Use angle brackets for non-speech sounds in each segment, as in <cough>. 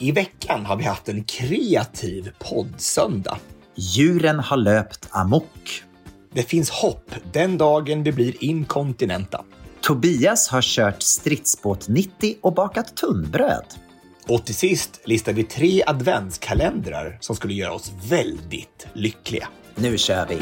I veckan har vi haft en kreativ poddsöndag. Djuren har löpt amok. Det finns hopp den dagen vi blir inkontinenta. Tobias har kört stridsbåt 90 och bakat tunnbröd. Och till sist listade vi tre adventskalendrar som skulle göra oss väldigt lyckliga. Nu kör vi!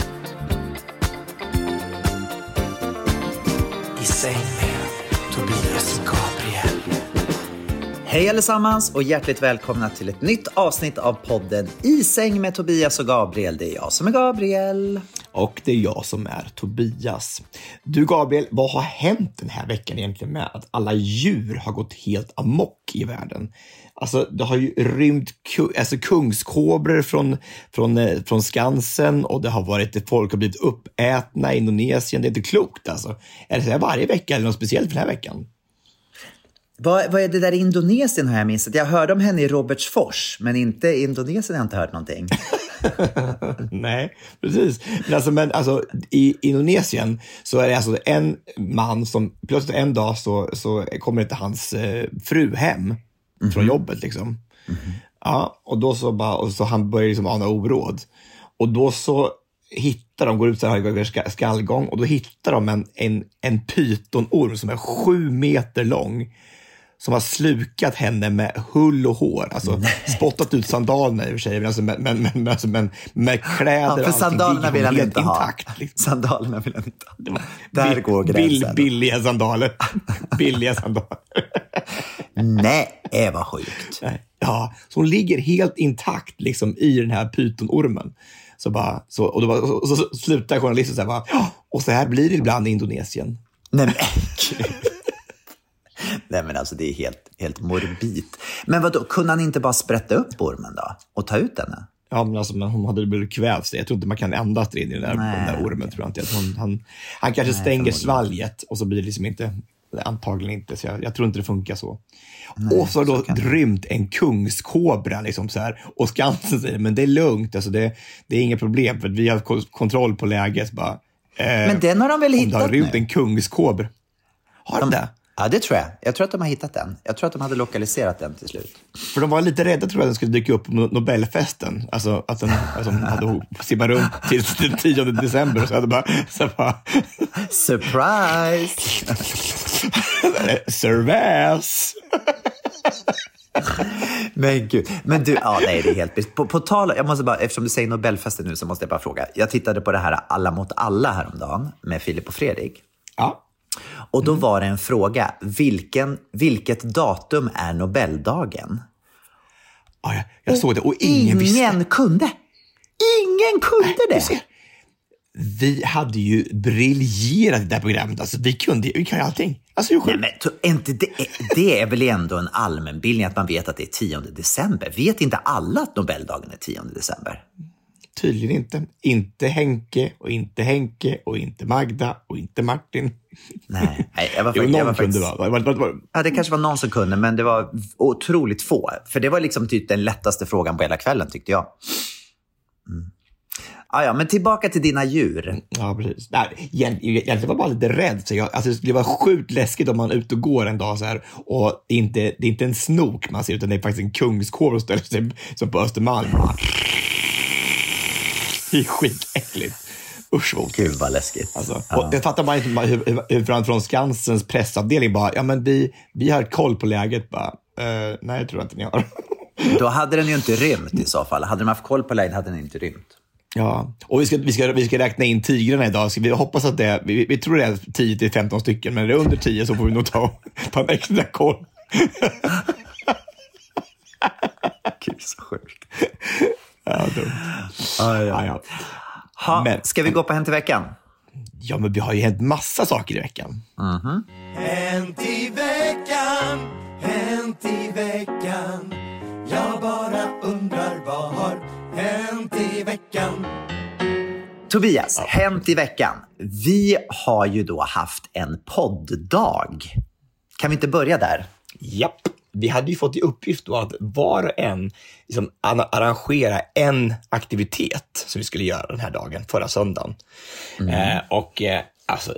Hej allesammans och hjärtligt välkomna till ett nytt avsnitt av podden I säng med Tobias och Gabriel. Det är jag som är Gabriel. Och det är jag som är Tobias. Du Gabriel, vad har hänt den här veckan egentligen med att alla djur har gått helt amok i världen? Alltså, det har ju rymt ku- alltså, kungskobror från, från, eh, från Skansen och det har varit folk har blivit uppätna i Indonesien. Det är inte klokt alltså. Är det så här varje vecka eller något speciellt för den här veckan? Vad, vad är det där i Indonesien har jag missat? Jag hörde om henne i Robertsfors, men inte i Indonesien har jag inte hört någonting. <laughs> Nej, precis. Men alltså, men alltså, i Indonesien så är det alltså en man som plötsligt en dag så, så kommer inte hans eh, fru hem från jobbet. Liksom. Ja, och då så, bara, och så han börjar liksom ana oråd. Och då så hittar de, går ut så här skallgång och då hittar de en, en, en pytonorm som är sju meter lång som har slukat henne med hull och hår. Alltså spottat ut sandalerna i och för sig, men, alltså, men, men, men, alltså, men med kläder Ja, och för allting sandalerna vill han inte ha. intakt. Liksom. Sandalerna vill han inte ha. Där bill- går bill- gränsen. billiga sandaler. <laughs> billiga sandaler. Nej, vad sjukt. Ja, så hon ligger helt intakt liksom, i den här pytonormen. Så bara, så, och, då bara, och så, så slutar journalisten så här, bara, "Ja, och så här blir det ibland i Indonesien. Nej men, <laughs> gud. <laughs> Nej men alltså det är helt, helt morbid. Men vad då kunde han inte bara sprätta upp ormen då? Och ta ut henne? Ja, men, alltså, men hon hade blivit kvävt. Jag tror inte man kan andas in i den där, Nej, den där ormen. Tror jag inte. Tror Han, han, kanske stänger svalget och så blir det liksom inte, antagligen inte. Så jag, jag tror inte det funkar så. och så har då rymt en kungskobra. Liksom så här, och Skansen säger, men det är lugnt. Alltså, det, det är inga problem för vi har ko- kontroll på läget. Bara, eh, Men den har de väl om det har hittat rymt nu? en kungskobra. Har de det? Ja, det tror jag. Jag tror att de har hittat den. Jag tror att de hade lokaliserat den till slut. För de var lite rädda tror jag att den skulle dyka upp på No- Nobelfesten. Alltså att den, alltså, de hade simmat runt till den 10 december och så hade bara, så bara Surprise! <laughs> Servais! Men gud. Men du, ja nej det är helt. På, på tal, jag måste bara, eftersom du säger Nobelfesten nu så måste jag bara fråga. Jag tittade på det här Alla mot alla häromdagen med Filip och Fredrik. Ja. Och då var det en fråga. Vilken, vilket datum är Nobeldagen? ja jag, jag såg det och ingen, visste. Ingen kunde! Ingen kunde Du det! Vi hade ju briljerat i det här programmet. Alltså, vi, kunde, vi kan ju allting. Alltså, är Nej, men inte det, det är väl ändå en allmänbildning att man vet att det är 10 december? Vet inte alla att Nobeldagen är 10 december? Tydligen inte. Inte Henke och inte Henke och inte Magda och inte Martin. Nej, jag var, <laughs> Jo, fakt- jag någon kunde faktiskt... var, Ja, det kanske var någon som kunde, men det var otroligt få. För det var liksom typ den lättaste frågan på hela kvällen, tyckte jag. Mm. Ah, ja, men tillbaka till dina djur. Ja, precis. Nej, egentligen var jag bara lite rädd. Så jag, alltså, det skulle vara sjukt läskigt om man är ute och går en dag så här och det är inte, det är inte en snok man ser, utan det är faktiskt en kungskår som ställer sig som på Östermalm. <laughs> Det är skitäckligt. Usch vad. Gud vad läskigt. Alltså, Ja. Jag fattar bara inte hur, hur, hur från, från Skansens pressavdelning bara, ja men vi, vi har koll på läget. Bara, eh, nej, jag tror inte ni har. <laughs> Då hade den ju inte rymt i så fall. Hade de haft koll på läget hade den inte rymt. Ja, och vi ska, vi ska, vi ska räkna in tigrarna idag. Så vi hoppas att det vi, vi tror det är 10-15 stycken, men är det under 10 så får vi nog ta, <laughs> ta en extra koll. Gud, så sjukt. Ja, dumt. Ah, Ja, ja. Ha, Men- ska vi gå på Hänt i veckan? ja, men vi har ju hänt massa saker i veckan. Hänt i veckan, hänt i veckan. Jag bara undrar vad har hänt i veckan? Tobias, Hänt i veckan. Vi har ju då haft en podddag. Kan vi inte börja där? Japp. Vi hade ju fått i uppgift då att var och en liksom an- arrangera en aktivitet som vi skulle göra den här dagen, förra söndagen. Eh, och eh, alltså,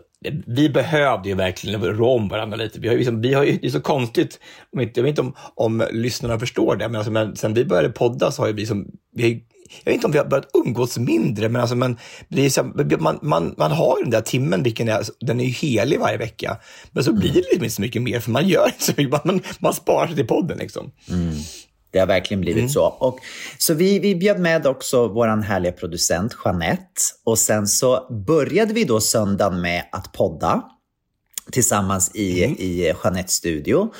vi behövde ju verkligen rå om varandra lite. Vi har liksom, vi har ju, det är så konstigt, om inte- jag vet inte om, om lyssnarna förstår det, men, alltså, men sen vi började podda så har ju vi, som, vi har ju- jag vet inte om vi har börjat umgås mindre, men, alltså, men det är så, man, man, man har den där timmen, vilken är, den är ju helig varje vecka. Men så blir det liksom inte så mycket mer, för man gör inte så mycket. Man, man sparar sig till podden. Liksom. Det har verkligen blivit så. Och, så vi, vi bjöd med också vår härliga producent Jeanette. Och sen så började vi då söndagen med att podda tillsammans i, i Jeanettes studio.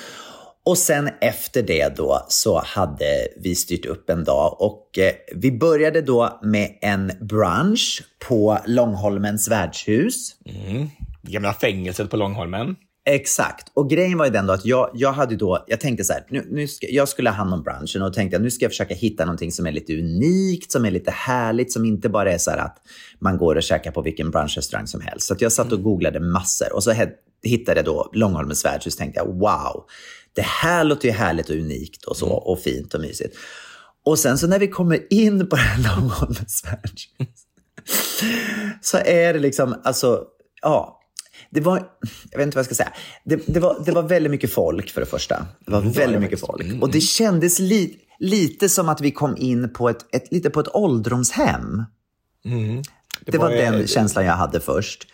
Och sen efter det då så hade vi styrt upp en dag och eh, vi började då med en brunch på Långholmens värdshus. Gamla fängelset på Långholmen. Exakt. Och grejen var ju den då att jag, jag hade då, jag tänkte så här, nu, nu ska, jag skulle ha hand om branschen och tänkte att nu ska jag försöka hitta någonting som är lite unikt, som är lite härligt, som inte bara är så här att man går och käkar på vilken branschrestaurang som helst. Så jag satt och googlade massor och så hittade jag då Långholmens värdshus och tänkte jag, wow, det här låter ju härligt och unikt och så och fint och mysigt. Och sen så när vi kommer in på det här Långholmens värdshus så är det liksom, alltså, ja. Det var, jag vet inte vad jag ska säga. Det, det, var, det var väldigt mycket folk för det första. Det var väldigt mycket folk. Och det kändes li, lite som att vi kom in på ett, ett, lite på ett ålderdomshem. Det, var, var, den eh, känslan jag hade först.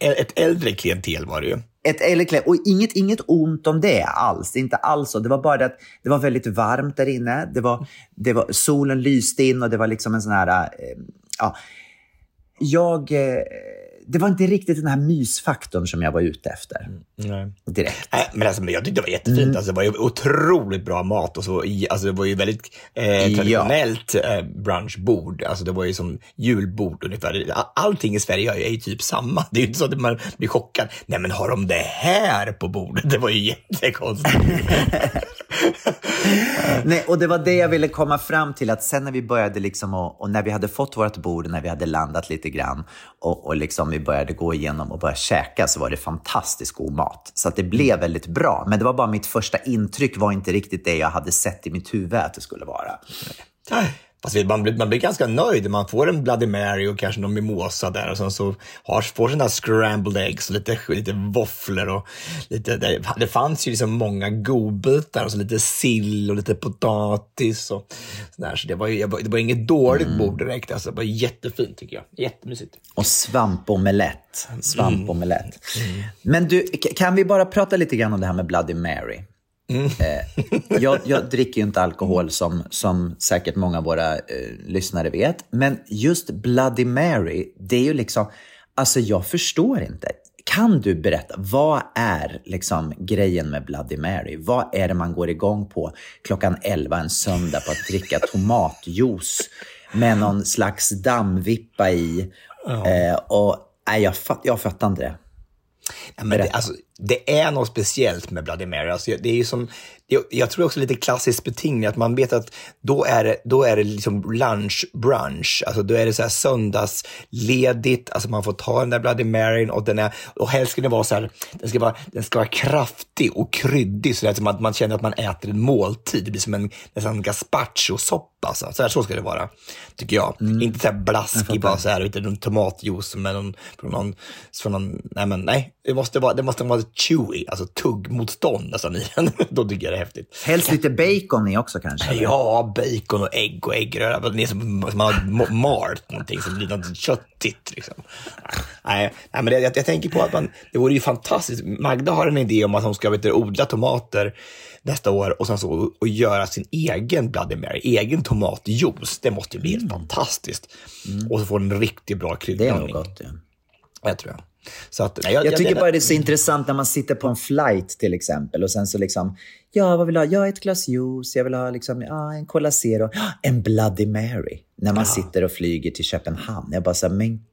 Ett äldre klientel var det ju. Ett eller Och inget, inget ont om det alls. Det inte alls så. Det var bara det att det var väldigt varmt där inne. Det var, det var, solen lyste in och det var liksom en sån här... Eh, ja, jag... Eh, det var inte riktigt den här mysfaktorn som jag var ute efter Nej. direkt. Nej, men alltså, jag tyckte det var jättefint. Mm. Alltså, det var ju otroligt bra mat. Och så, i- alltså, det var ju väldigt eh, Ja. traditionellt eh, brunchbord. Alltså, det var ju som julbord ungefär. All- Allting i Sverige är ju typ samma. Det är ju inte så att man blir chockad. Nej, men har de det här på bordet? Det var ju jättekonstigt. <laughs> Nej, och det var det jag ville komma fram till, att sen när vi började liksom och, och när vi hade fått vårt bord, när vi hade landat lite grann och, och liksom vi började gå igenom och börja käka så var det fantastiskt god mat. Så att det blev väldigt bra. Men det var bara mitt första intryck var inte riktigt det jag hade sett i mitt huvud att det skulle vara. Fast man blir, man blir ganska nöjd man får en Bloody Mary och kanske någon mimosa där och sen så har, får sådana här scrambled eggs och lite, lite våfflor och lite, det, det fanns ju liksom många godbitar och så lite sill och lite potatis och sådär. Så det var, ju, det var inget dåligt bord direkt. Alltså, det var jättefint tycker jag. Jättemysigt. Och svampomelett. Svampomelett. Men du, kan vi bara prata lite grann om det här med Bloody Mary? Eh, jag, jag dricker ju inte alkohol som, som säkert många av våra eh, lyssnare vet. Men just Bloody Mary, det är ju liksom... Alltså jag förstår inte. Kan du berätta, vad är liksom grejen med Bloody Mary? Vad är det man går igång på klockan 11 en söndag på att dricka <laughs> tomatjuice med någon slags dammvippa i? Eh, och, nej, jag, fatt, jag fattar inte det. Ja, men det, alltså, det är något speciellt med Bloody Mary. Alltså, det är ju som, jag tror också lite klassiskt betingning, att man vet att då är det, då är det liksom lunch, brunch. Alltså, då är det så här söndagsledigt, alltså man får ta den där Bloody Maryn och, den är, och helst ska den vara så här, den ska vara, den ska vara kraftig och kryddig så att man, känner att man äter en måltid. Det blir som en nästan gazpacho-soppa. Så, så, här, så ska det vara, tycker jag. Inte så här blaskig, bara så här, utan en tomatjuice med någon, från någon, från någon, nej men nej, det måste vara, det måste vara chewy, alltså tuggmotstånd nästan i den. <laughs> Då tycker jag det är häftigt. Helst lite bacon i också kanske? Ja, bacon och ägg och äggröra. Det är som som man har ma- malt någonting som blir något köttigt. Liksom. Nej, nej, men jag, jag tänker på att man, det vore ju fantastiskt. Magda har en idé om att hon ska vet du, odla tomater nästa år och sen så och göra sin egen Bloody Mary, egen tomatjuice. Det måste ju bli helt fantastiskt. Och så får den en riktigt bra Mm. Det är nog gott. Ja. Jag tror jag. Så att, nej, jag, Jag tycker bara det är så intressant när man sitter på en flight till exempel och sen så liksom, ja vad vill du ha? Ja, ett glas juice, jag vill ha liksom, ja, en Cola Zero, Ja, en Bloody Mary. När man sitter och flyger till Köpenhamn. Jag bara så här, men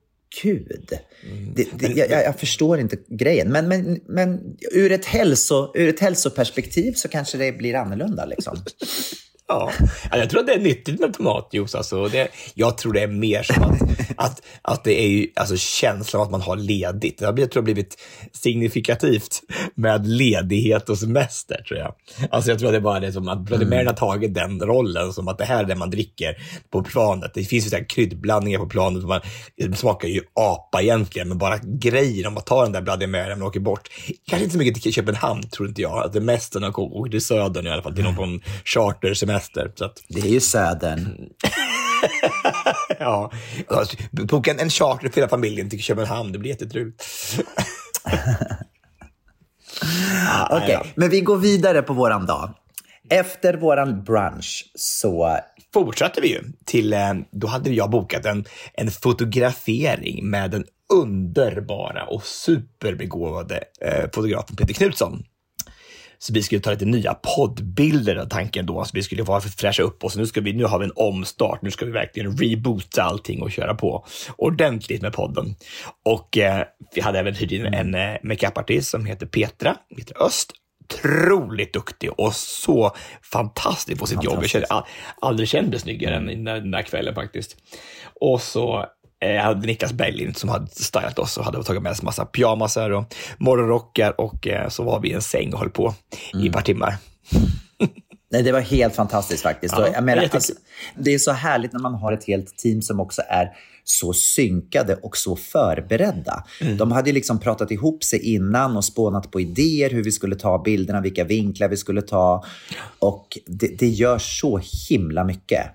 gud. Mm. Det, det, jag, jag, jag förstår inte grejen. Men, men, men ur, ett hälso, ur ett hälsoperspektiv så kanske det blir annorlunda. Liksom. <laughs> Ja, Ja, jag tror att det är nyttigt med tomatjuice. Alltså. Det, jag tror det är mer som att, <laughs> att, att det är ju, alltså, känslan av att man har ledigt. Det har jag tror jag blivit signifikativt med ledighet och semester, tror jag. Alltså, jag tror att det är bara det som att Bloody Mary har tagit den rollen, som att det här är det man dricker på planet. Det finns ju så här kryddblandningar på planet, man, det smakar ju apa egentligen, men bara grejen om att ta den där Bloody Mary när man åker bort. Kanske inte så mycket till Köpenhamn, tror inte jag. Att det mesta när jag åker till södern i alla fall, till någon på <laughs> en chartersemester. Så att, Det är ju Södern. <laughs> Ja, alltså, boka en, en charter för hela familjen till Köpenhamn, det blir jättetrevligt. <laughs> Okej, men vi går vidare på våran dag. Efter våran brunch så Fortsatte vi ju till, eh, då hade jag bokat en, en fotografering med den underbara och superbegåvade eh, fotografen Peter Knutsson. Så vi skulle ta lite nya poddbilder av tanken då, så vi skulle för fräscha upp oss. Nu, ska vi, nu har vi en omstart, nu ska vi verkligen reboota allting och köra på ordentligt med podden. Och eh, vi hade även hyrt in en eh, makeupartist som heter Petra, Petra Öst. Otroligt duktig och så fantastisk på sitt jobb. Jag kände aldrig känt mig snyggare än där, den där kvällen faktiskt. Och så eh, hade Niklas Berglind som hade stylat oss och hade tagit med oss massa pyjamasar och morgonrockar och eh, så var vi i en säng och höll på i ett par timmar. <laughs> Nej, det var helt fantastiskt faktiskt. Ja, jag menar, alltså, det är så härligt när man har ett helt team som också är så synkade och så förberedda. Mm. De hade liksom pratat ihop sig innan och spånat på idéer hur vi skulle ta bilderna, vilka vinklar vi skulle ta. Och det, det gör så himla mycket.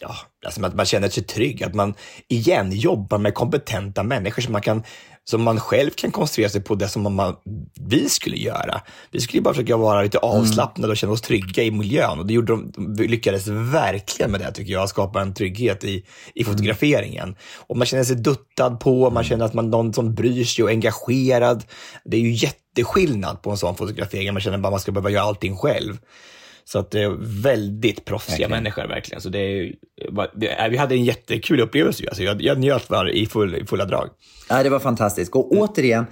ja, alltså att man känner sig trygg, att man igen jobbar med kompetenta människor som man, kan, som man själv kan koncentrera sig på det som man, vi skulle göra. Vi skulle bara försöka vara lite avslappnade och känna oss trygga i miljön och det gjorde de, vi lyckades verkligen med det tycker jag, att skapa en trygghet i, i fotograferingen. Och man känner sig duttad på, man känner att man någon som bryr sig och engagerad. Det är ju jätteskillnad på en sån fotografering, man känner bara att man ska behöva göra allting själv. Så att det är väldigt proffsiga människor verkligen. Så det är, är, vi hade en jättekul upplevelse. Alltså jag, jag njöt var i, full, i fulla drag. Ja, det var fantastiskt. Och återigen,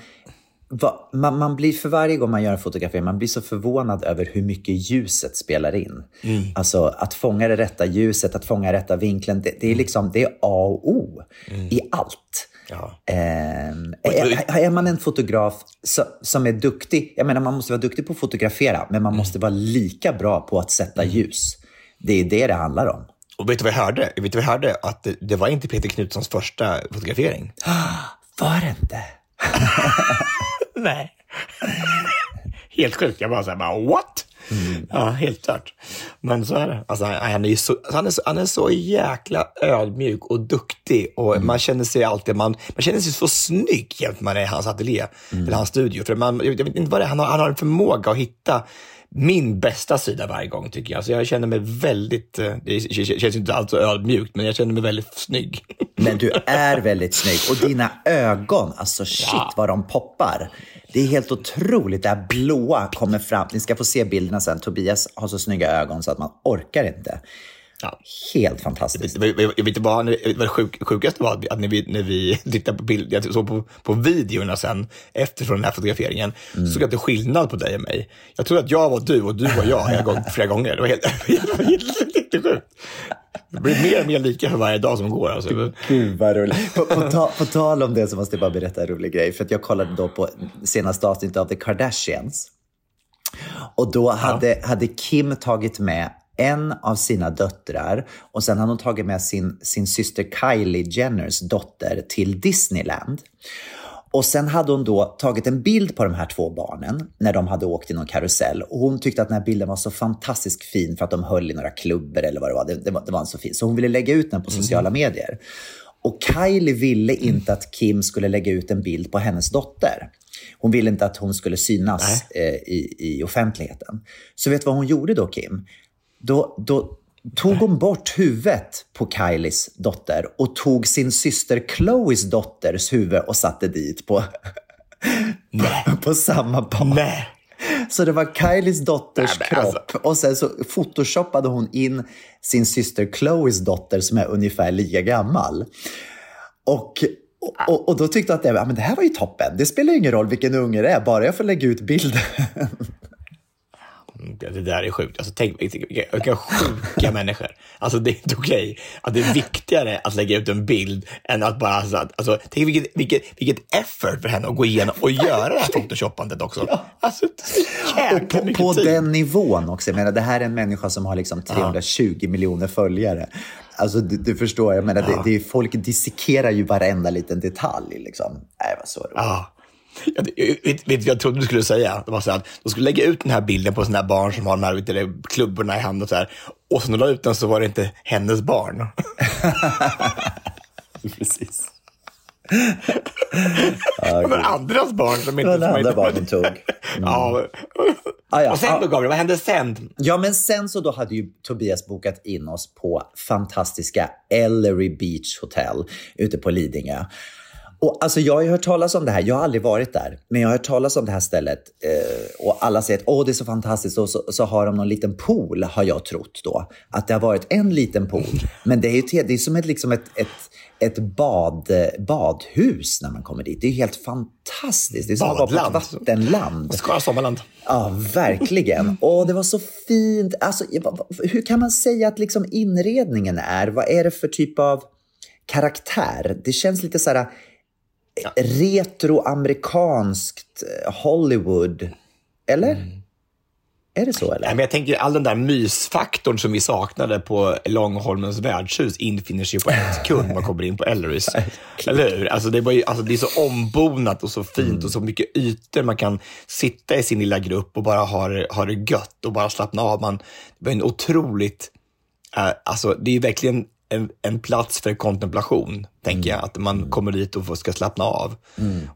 va, man, man blir för varje gång man gör en fotografering, man blir så förvånad över hur mycket ljuset spelar in. Alltså att fånga det rätta ljuset, att fånga rätta vinkeln, det, det är liksom det är A och O i allt. Ja. Ehm, är, är man en fotograf så, som är duktig, jag menar man måste vara duktig på att fotografera, men man måste vara lika bra på att sätta ljus. Det är det det handlar om. Och vet du vad jag hörde? Vet du vad jag hörde? Att det, det var inte Peter Knutssons första fotografering. <gasps> Var det inte? <laughs> Nej. helt sjukt. Jag bara så här, bara, what? Ja, helt klart. Men så är det. Alltså, han, är så, han, är så, han är så jäkla ödmjuk och duktig och man känner sig alltid, man, man känner sig så snygg jämt man är i hans ateljé, eller hans studio. För man, jag vet inte vad det är, han har, han har en förmåga att hitta min bästa sida varje gång tycker jag. Så jag känner mig väldigt, eh, det känns inte alls så ödmjukt, men jag känner mig väldigt snygg. <laughs> Men du är väldigt snygg och dina ögon, alltså shit Ja. vad de poppar. Det är helt otroligt. Det här blåa kommer fram. Ni ska få se bilderna sen. Tobias har så snygga ögon så att man orkar inte. Ja. Helt fantastiskt. Jag vet- jag vet inte vad det sjuk, sjukaste var, att när vi, när vi <laughs> tittade på bild, jag såg på, på videorna sen, efter från den här fotograferingen, Mm. såg jag är skillnad på dig och mig. Jag trodde att jag var du och du var jag en gång, <laughs> flera gånger. <laughs> Det var helt, det var helt, jättesjukt. Det blir mer och mer lika för varje dag som går. Alltså. Gud vad roligt. På, på, ta, på tal om det så måste jag bara berätta en rolig grej. För att jag kollade då på senaste avsnittet av The Kardashians. Och då hade, hade Kim tagit med en av sina döttrar och sen hade hon tagit med sin, sin syster Kylie Jenners dotter till Disneyland. Och sen hade hon då tagit en bild på de här två barnen när de hade åkt i någon karusell. Och hon tyckte att den här bilden var så fantastiskt fin för att de höll i några klubbor eller vad det var. Det, det var, det var så fin. Så hon ville lägga ut den på sociala medier. Och Kylie ville inte att Kim skulle lägga ut en bild på hennes dotter. Hon ville inte att hon skulle synas eh, i, i offentligheten. Så vet du vad hon gjorde då, Kim? Då, då tog hon bort huvudet på Kylies dotter och tog sin syster Chloes dotters huvud och satte dit på, <laughs> på samma par. Nej. Så det var Kylies dotters Nej, kropp alltså. och sen så photoshoppade hon in sin syster Chloes dotter som är ungefär lika gammal. Och, och, och då tyckte jag att det, ja, men det här var ju toppen. Det spelar ingen roll vilken unge det är, bara jag får lägga ut bilden. <laughs> Det, det där är sjukt. Alltså, tänk vilka, sjuka <laughs> människor. Alltså, det är inte okej att det är viktigare att lägga ut en bild än att bara... Alltså, alltså, tänk vilket, vilket, vilket effort för henne att gå igenom och göra det här photoshoppandet också. Alltså, så Och jäkla på, på den nivån också. Jag menar, det här är en människa som har liksom 320 miljoner följare. Alltså, du, du förstår, jag menar, det, det är, folk dissekerar ju varenda liten detalj. Liksom. Nej, vad så roligt. Ja. Jag, vet, vet du vad jag trodde du skulle säga? Det var så att de skulle lägga ut den här bilden på sådana här barn som har de här du, klubborna i handen och så här. Och så när de la ut den så var det inte hennes barn. <laughs> Precis. Det var andras barn som inte... Det var det andra inte- barn de tog. <laughs> Ja. Ah, ja. Och sen då, Gabriel, vad hände sen? Ja, men sen så då hade ju Tobias bokat in oss på fantastiska Ellery Beach Hotel ute på Lidingö. Och alltså jag har ju hört talas om det här, jag har aldrig varit där, men jag har hört talas om det här stället eh, och alla säger att Åh, det är så fantastiskt och så, så har de någon liten pool, har jag trott då. Att det har varit en liten pool, men det är ju det är som ett, liksom ett, ett, ett bad, badhus när man kommer dit. Det är helt fantastiskt. Det är som att vara på ett vattenland. Skara Sommarland. Ja, verkligen. <laughs> Och det var så fint. Alltså, hur kan man säga att liksom inredningen är? Vad är det för typ av karaktär? Det känns lite så här retroamerikanskt eh, Hollywood. Eller? Är det så eller? Nej, men jag tänker all den där mysfaktorn som vi saknade på Långholmens värdshus infinner sig på en <laughs> sekund man kommer in på Ellerys. Eller hur? Alltså det, var ju, alltså det är så ombonat och så fint och så mycket ytor. Man kan sitta i sin lilla grupp och bara ha det, ha det gött och bara slappna av. Man, det var en otroligt... eh, alltså det är verkligen en, en plats för kontemplation, tänker jag. Att man kommer dit och ska slappna av.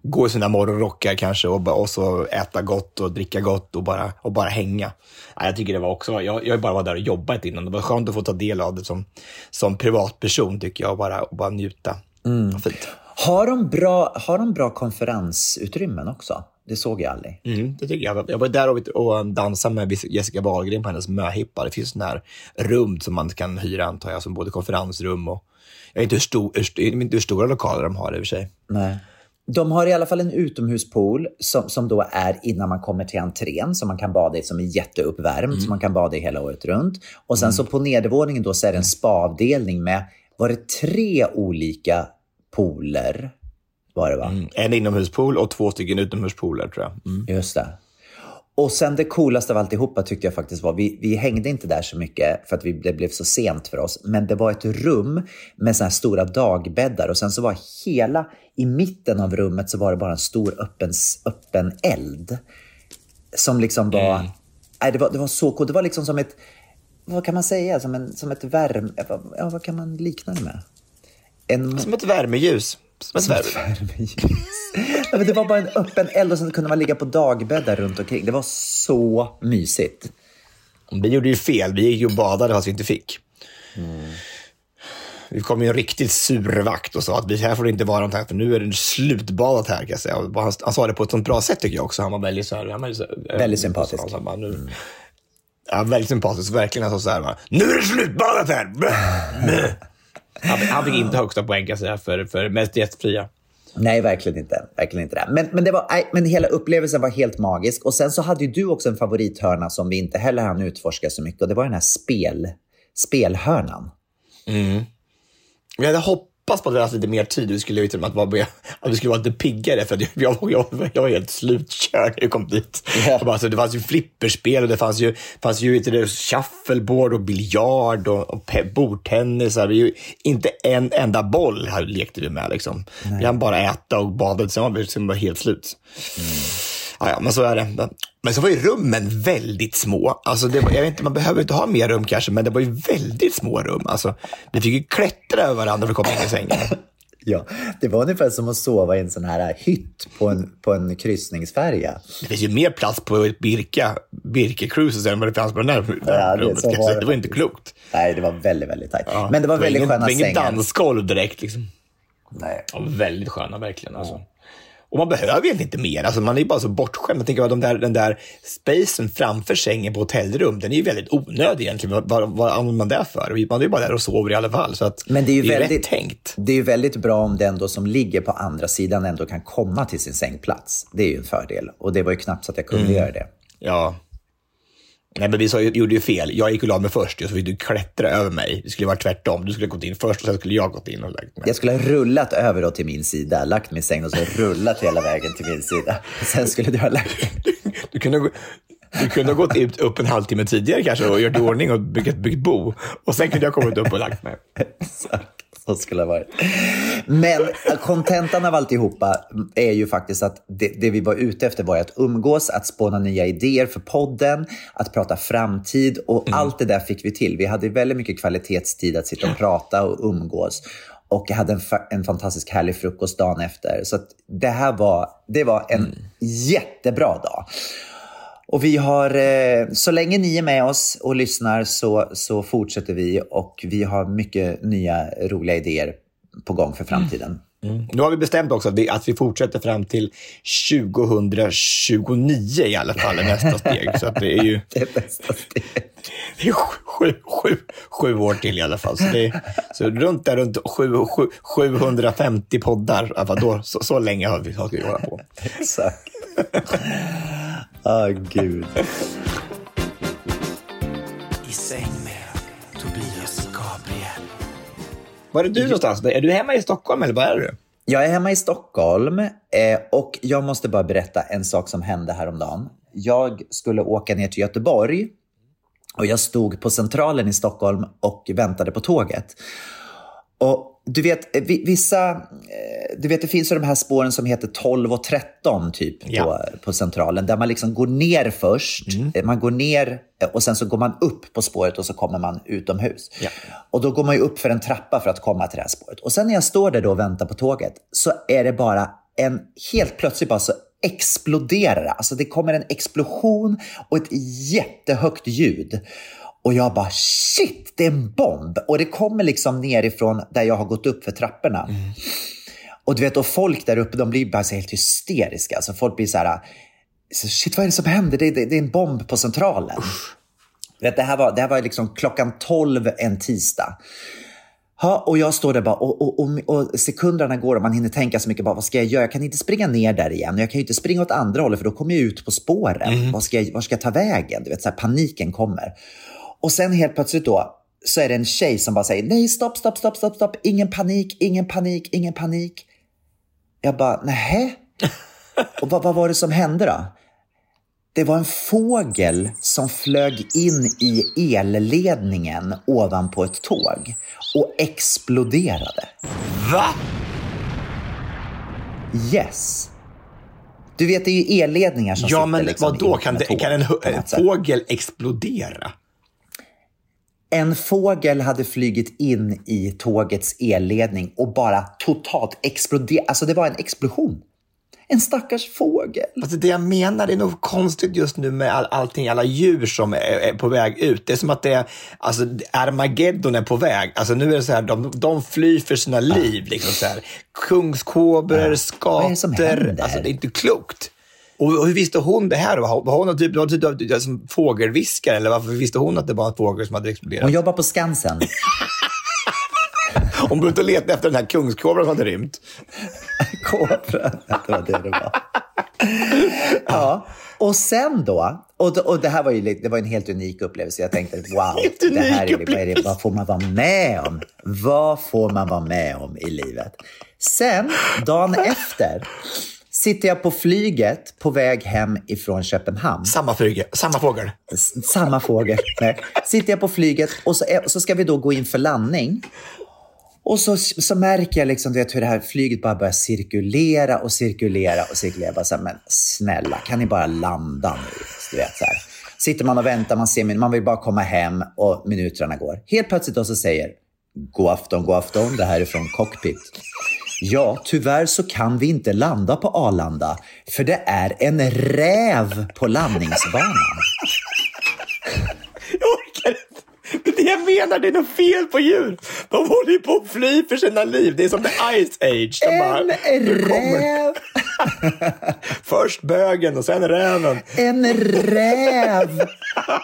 Gå i sina morgonrockar kanske och, och så äta gott och dricka gott och bara, och bara hänga. Ja, jag tycker det var också, jag, jag bara var där och jobbat innan. Det var skönt att få ta del av det som, som privatperson, tycker jag, och bara, och bara njuta. Vad Fint. Har, de bra, har de bra konferensutrymmen också? Det såg jag aldrig. Mm, det tycker jag. Jag var där och, och dansade med Jessica Wahlgren på hennes möhippa. Det finns sådana här rum som man kan hyra, antar jag, som både konferensrum och... Jag vet inte hur, stor, hur, inte hur stora lokaler de har i och för sig. Nej. De har i alla fall en utomhuspool som, som då är innan man kommer till entrén som man kan bada i, som är jätteuppvärmd, som man kan bada i hela året runt. Och sen så på nedervåningen då så är det en spaavdelning med, var det tre olika pooler? Var det va? Mm. En inomhuspool och två stycken utomhuspooler, tror jag. Mm. Just det. Och sen det coolaste av alltihopa tyckte jag faktiskt var, vi, vi hängde inte där så mycket för att vi, det blev så sent för oss, men det var ett rum med såna här stora dagbäddar och sen så var hela, i mitten av rummet så var det bara en stor öppen, öppen eld. Som liksom var, nej, det var, det var så coolt, det var liksom som ett, vad kan man säga, som, en, som ett värme, ja, vad kan man likna det med? En, Som ett värmeljus. Som ett värmeljus. <laughs> Det var bara en öppen eld och sen kunde man ligga på dagbäddar runt omkring. Det var så mysigt. Vi gjorde ju fel. Vi gick ju och badade fast vi inte fick. Vi kom ju en riktigt sur vakt och sa att vi här får det inte vara något här, för nu är det slutbadat här kan jag säga. Han, han sa det på ett sånt bra sätt tycker jag också. Han var väldigt, så här, han var så, Väldigt sympatisk. Sa bara, nu, Ja, väldigt sympatisk. Verkligen. Han sa så här, bara, nu är det slutbadat här! <laughs> Han, han fick inte högsta poäng kan jag säga för, för mest gästfria. Nej, verkligen inte. Verkligen inte det. Men, men, det var, nej, men hela upplevelsen var helt magisk. Och sen så hade ju du också en favorithörna som vi inte heller hann utforska så mycket. Och det var den här spel, spelhörnan. Vi hade hoppat hoppats på att vi hade lite mer tid. Vi skulle, liksom, att, vara, att vi skulle vara lite piggare, för att jag, jag, jag, var helt slutkörd när jag kom dit. Ja. Bara, alltså, det fanns ju flipperspel och det fanns ju, fanns ju inte det, shuffleboard och biljard och, och bordtennis. Ju inte en enda boll här lekte vi med. Liksom. Vi hann bara äta och bada, sen var vi sen var helt slut. Ja, ja, men så är det. Men så var ju rummen väldigt små. Alltså det var, jag vet inte, man behöver inte ha mer rum kanske, men det var ju väldigt små rum. Alltså, vi fick ju klättra över varandra för att komma in i sängen. <laughs> Ja, det var ungefär som att sova i en sån här hytt på en, på en kryssningsfärja. Det finns ju mer plats på ett Birka, Birka Cruises än vad det fanns på den här Ja, det- rummet. var det det var inte klokt. Nej, det var väldigt, väldigt tajt. Ja. Men det var väldigt ingen, sköna det var sängar. dansgolv direkt. Liksom. Nej. Ja, väldigt sköna verkligen. Alltså. Och man behöver egentligen inte mer. Alltså, man är ju bara så bortskämd. Jag tänker att de där, den där spacen framför sängen på hotellrum, den är ju väldigt onödig egentligen. Vad, vad, använder man det för? Man är ju bara där och sover i alla fall. Så att Men det är ju väldigt, rätt tänkt. Det är ju väldigt bra om den då som ligger på andra sidan ändå kan komma till sin sängplats. Det är ju en fördel. Och det var ju knappt så att jag kunde Mm. göra det. Ja. Nej, men vi sa, gjorde ju fel. Jag gick och la mig först, och så fick du klättra över mig. Det skulle vara tvärtom. Du skulle ha gått in först och sen skulle jag gått in och lagt mig. Jag skulle ha rullat över då till min sida, lagt mig i sängen och så rullat hela vägen till min sida. Sen skulle du ha lagt Du kunde, gå- du kunde ha gått ut, upp en halvtimme tidigare kanske och gjort i ordning och byggt, byggt bo. Och sen kunde jag kommit upp och lagt mig. Exakt, så <laughs> skulle ha varit. Men kontentan av alltihopa är ju faktiskt att det, det vi var ute efter var att umgås, att spåna nya idéer för podden, att prata framtid och allt det där fick vi till. Vi hade väldigt mycket kvalitetstid att sitta och prata och umgås. Och jag hade en, fa- en fantastisk härlig frukost dagen efter. Så det här var, det var en jättebra dag. Och vi har, eh, så länge ni är med oss och lyssnar så, så fortsätter vi och vi har mycket nya roliga idéer på gång för framtiden. Nu har vi bestämt också att vi, att vi fortsätter fram till 2029 i alla fall, är nästa steg. Så att det är ju <laughs> Det är bästa steget. det är sju, sju, sju, år till i alla fall. Så, det är, så runt där, runt sju, sju, 750 poddar, då, så, så länge har vi, har vi hålla på. <laughs> Exakt. Åh, gud. I säng med Tobias Gabriel. Var är du någonstans? Är du hemma i Stockholm eller var är du? Jag är hemma i Stockholm eh, och jag måste bara berätta en sak som hände häromdagen. Jag skulle åka ner till Göteborg och jag stod på Centralen i Stockholm och väntade på tåget. Och du vet, eh, vi- vissa, eh, du vet det finns ju de här spåren som heter 12 och 13 typ Ja. på, på Centralen. Där man liksom går ner först, eh, man går ner och sen så går man upp på spåret och så kommer man utomhus. Ja. Och då går man ju upp för en trappa för att komma till det här spåret. Och sen när jag står där då och väntar på tåget så är det bara en, helt plötsligt bara så exploderar. Alltså det kommer en explosion och ett jättehögt ljud. Och jag bara shit, det är en bomb! Och det kommer liksom nerifrån där jag har gått upp för trapporna. Och du vet, och folk där uppe de blir bara så helt hysteriska. Alltså folk blir så här, shit vad är det som händer? Det, det, det är en bomb på centralen. Vet, det här var, det här var liksom klockan 12 en tisdag. Ja, och jag står där bara och, och, och, och sekunderna går och man hinner tänka så mycket. Bara, vad ska jag göra? Jag kan inte springa ner där igen. Jag kan ju inte springa åt andra hållet för då kommer jag ut på spåren. Vad ska jag, var ska jag ta vägen? Du vet, så här, paniken kommer. Och sen helt plötsligt då så är det en tjej som bara säger nej, stopp, stopp, stopp, stopp, stopp. Ingen panik, ingen panik, ingen panik. Jag bara, nähä? Och vad, vad var det som hände då? Det var en fågel som flög in i elledningen ovanpå ett tåg och exploderade. Va? Yes. Du vet, det är ju elledningar som Ja, sitter men liksom vad då in Kan, det, kan en, en fågel explodera? En fågel hade flygit in i tågets elledning och bara totalt exploderat. Alltså det var en explosion. En stackars fågel. Alltså det jag menar, det är nog konstigt just nu med all, allting, alla djur som är, är på väg ut. Det är som att det är, alltså Armageddon är på väg. Alltså nu är det så här, de, de flyr för sina liv. Liksom så här. Kungskobror, som skater. Alltså det är inte klokt. Och hur visste hon det här? Var hon någon typ, någon typ av fågelviskare? Eller varför visste hon att det var en fågel som hade exploderat? Hon jobbar på Skansen. Hon och letar efter den här kungskobran som hade rymt. <laughs> Kobra. Det var det det var. Ja, och sen då, och, och det här var ju det var en helt unik upplevelse. Jag tänkte, wow, det här är, vad, är det, vad får man vara med om? Vad får man vara med om i livet? Sen, dagen <laughs> efter, sitter jag på flyget på väg hem ifrån Köpenhamn. Samma flyg, samma fågel. S- Samma fågel. <laughs> Nej. Sitter jag på flyget och så, är, så ska vi då gå in för landning. Och så, så märker jag liksom, du vet, hur det här flyget bara börjar cirkulera och cirkulera och cirkulera. Jag Bara så här, men snälla, kan ni bara landa nu? Du vet, så här. Sitter man och väntar, man, ser, man vill bara komma hem och minuterna går. Helt plötsligt då så säger God afton, god afton, det här är från cockpit. Ja, tyvärr så kan vi inte landa på Arlanda, för det är en räv på landningsbanan. Jag orkar inte. Det är det jag menar, det är något fel på djur. De håller ju på att fly för sina liv. Det är som the Ice Age. De bara, En "Nu kommer räv! <laughs> Först bögen och sen räven. En räv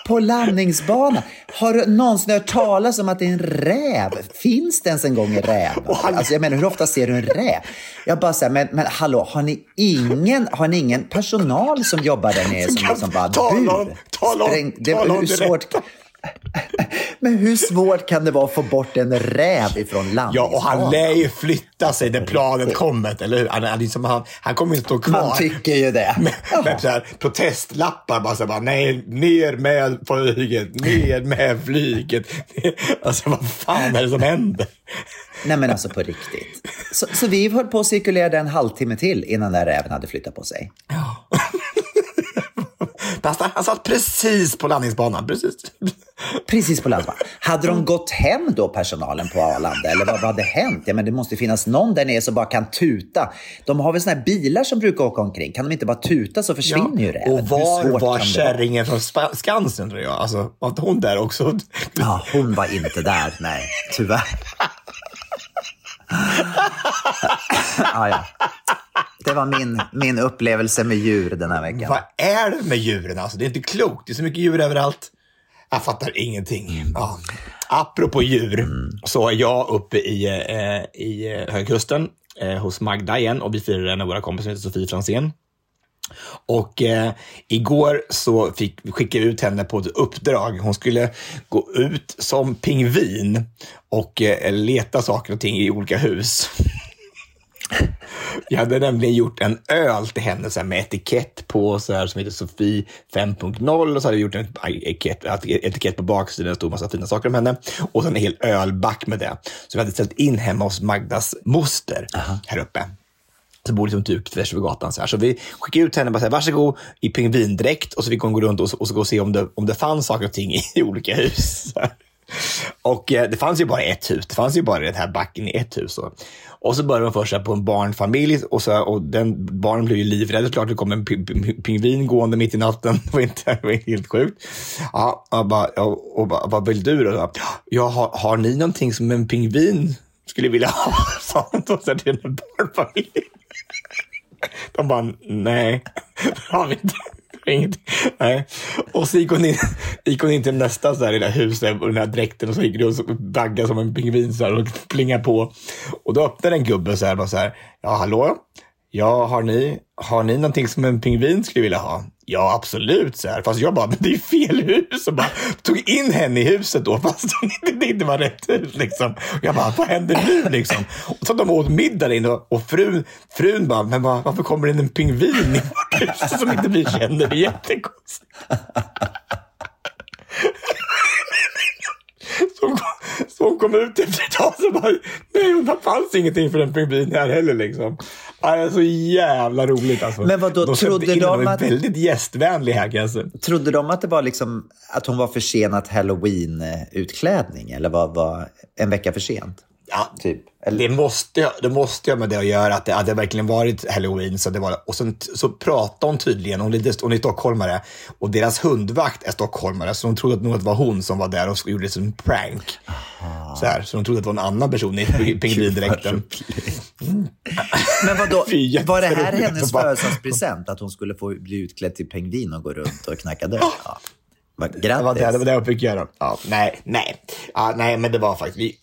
på landningsbanan. Har du någonsin hört talas om att det är en räv? Finns det ens en gång en räv? Alltså, jag menar, hur ofta ser du en räv? Jag bara säger, men, men hallå, har ni, ingen, har ni ingen personal som jobbar där nere som liksom bara tala om- tala om- tala om hur det svårt, Men hur svårt kan det vara att få bort en räv ifrån landningsbanan? Ja, och han lär ju flytta sig när planet kommer, eller hur? Han, han, liksom, han, han kommer inte stå kvar. Man tycker ju det. med, med så här, protestlappar. Bara så bara, nej, ner med flyget, ner med flyget. Alltså vad fan är det som händer? Nej men alltså på riktigt. Så, så vi höll på att cirkulera en halvtimme till innan den där räven hade flyttat på sig. Fast han, han satt precis på landningsbanan. Precis. Precis på landbanan. Hade de gått hem då, personalen på Arlanda? Eller vad, vad hade hänt? Ja, men det måste finnas någon där nere som bara kan tuta. De har väl såna här bilar som brukar åka omkring? Kan de inte bara tuta så försvinner ju räven? och var var det kärringen från Skansen tror jag? Alltså, var inte hon där också? Ja, hon var inte där. Nej, tyvärr. <laughs> ja, ja. Det var min, min upplevelse med djur den här veckan. Vad är det med djuren? Alltså, det är inte klokt. Det är så mycket djur överallt. Jag fattar ingenting. Ja. Apropå djur, så är jag uppe i, eh, i eh, Höga Kusten eh, hos Magda igen och vi firar en av våra kompisar som heter Sofie Fransén. Och eh, igår så fick, skickade vi ut henne på ett uppdrag. Hon skulle gå ut som pingvin och eh, leta saker och ting i olika hus. Jag hade nämligen gjort en öl till henne så med etikett på så här, som heter Sofie 5.0 och så hade vi gjort en etikett, etikett på baksidan, det stod massa fina saker om henne och sen en hel ölback med det. Så vi hade ställt in hemma hos Magdas moster här uppe. Så bor liksom typ tvärs över gatan. Så, här. så vi skickade ut henne och bara så här, varsågod i pingvindräkt och så fick hon gå runt och, och så gå och se om det, om det fanns saker och ting i, i <laughs> olika hus. Så. Och eh, det fanns ju bara ett hus. Det fanns ju bara den här backen i ett hus. Och, och så började de först på en barnfamilj och, så, och den barnen blev ju livrädda. Klart det kom en pingvin gående mitt i natten. <laughs> Det var, inte, det var helt sjukt. Ja, och bara, och, och bara, vad vill du då? Ja, har, har ni någonting som en pingvin skulle vilja ha? <laughs> Sa han då till den barnfamilj. barnfamiljen. De bara, nej, det har vi inte. Ingenting. <laughs> Nej. Och så gick hon in, gick hon in till nästa så här lilla hus där, och den här dräkten och så gick det och daggade som en pingvin så här, och plingade på. Och då öppnade en gubbe så här, bara så här, ja hallå? Ja, har ni, har ni någonting som en pingvin skulle vilja ha? Ja, absolut, så här. Fast jag bara, men <laughs> det är fel hus. Och bara tog in henne i huset då, <laughs> fast det inte var rätt hus. Liksom. Och jag bara, vad händer nu? Liksom. Och så de åt middag in och, och frun, frun bara, men bara, varför kommer det in en pingvin i vårt hus <laughs> som inte vi känner? Det är jättekonstigt. Så hon, kom, så hon kom ut efter ett tag så bara, nej, det fanns ingenting för en pingvin här heller. Liksom. Ja, det är så jävla roligt. Alltså. Men vadå, de trodde de att- väldigt gästvänlig här kan jag säga. Trodde de att det var liksom att hon var försenat halloween-utklädning? Eller var, var en vecka för sent? Ja, Typ. Eller, det måste, det måste ha med det att göra, att det hade verkligen varit halloween. Så det var, och sen, så pratade hon tydligen, hon är, hon är stockholmare, och deras hundvakt är stockholmare, så de trodde nog att det var hon som var där och gjorde det som en prank. Så, här, så de trodde att det var en annan person i <laughs> pingvindräkten. men vadå, <laughs> var det här hennes födelsedagspresent? Att hon skulle få bli utklädd till pingvin och gå runt och knacka dörr? Ja. Va, Det var det, det, var Grattis! det jag fick göra. Ja, nej, nej. Ja, nej, men det var faktiskt vi,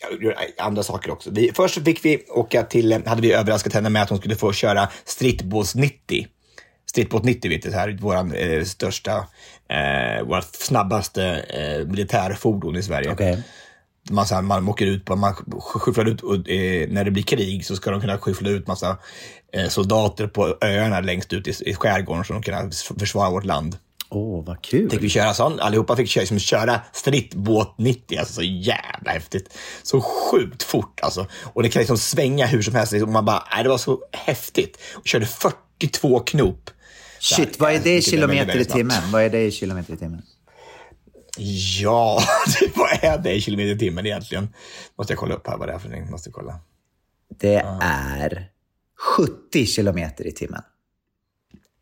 andra saker också. Vi, först fick vi åka till, hade vi överraskat henne med att hon skulle få köra strittbås 90. Stridsbåt 90, vet du, här, vår eh, största, eh, vårt snabbaste eh, militärfordon i Sverige. Okej. Man, så här, man åker ut på, man skyfflar ut, och, eh, när det blir krig så ska de kunna skyffla ut massa eh, soldater på öarna längst ut i, i skärgården så de kan försvara vårt land. Åh, vad kul. Fick vi köra sån, allihopa fick köra, liksom, köra strittbåt 90, alltså så jävla häftigt. Så sjukt fort alltså. Och det kan liksom svänga hur som helst. Liksom, man bara, nej, det var så häftigt. Och körde 42 knop. Shit, vad är det i kilometer i timmen? Vad är det i kilometer i timmen? Ja, <laughs> vad är det i kilometer i timmen egentligen? Måste jag kolla upp här vad det är för någonting. Måste kolla. Det är 70 kilometer i timmen.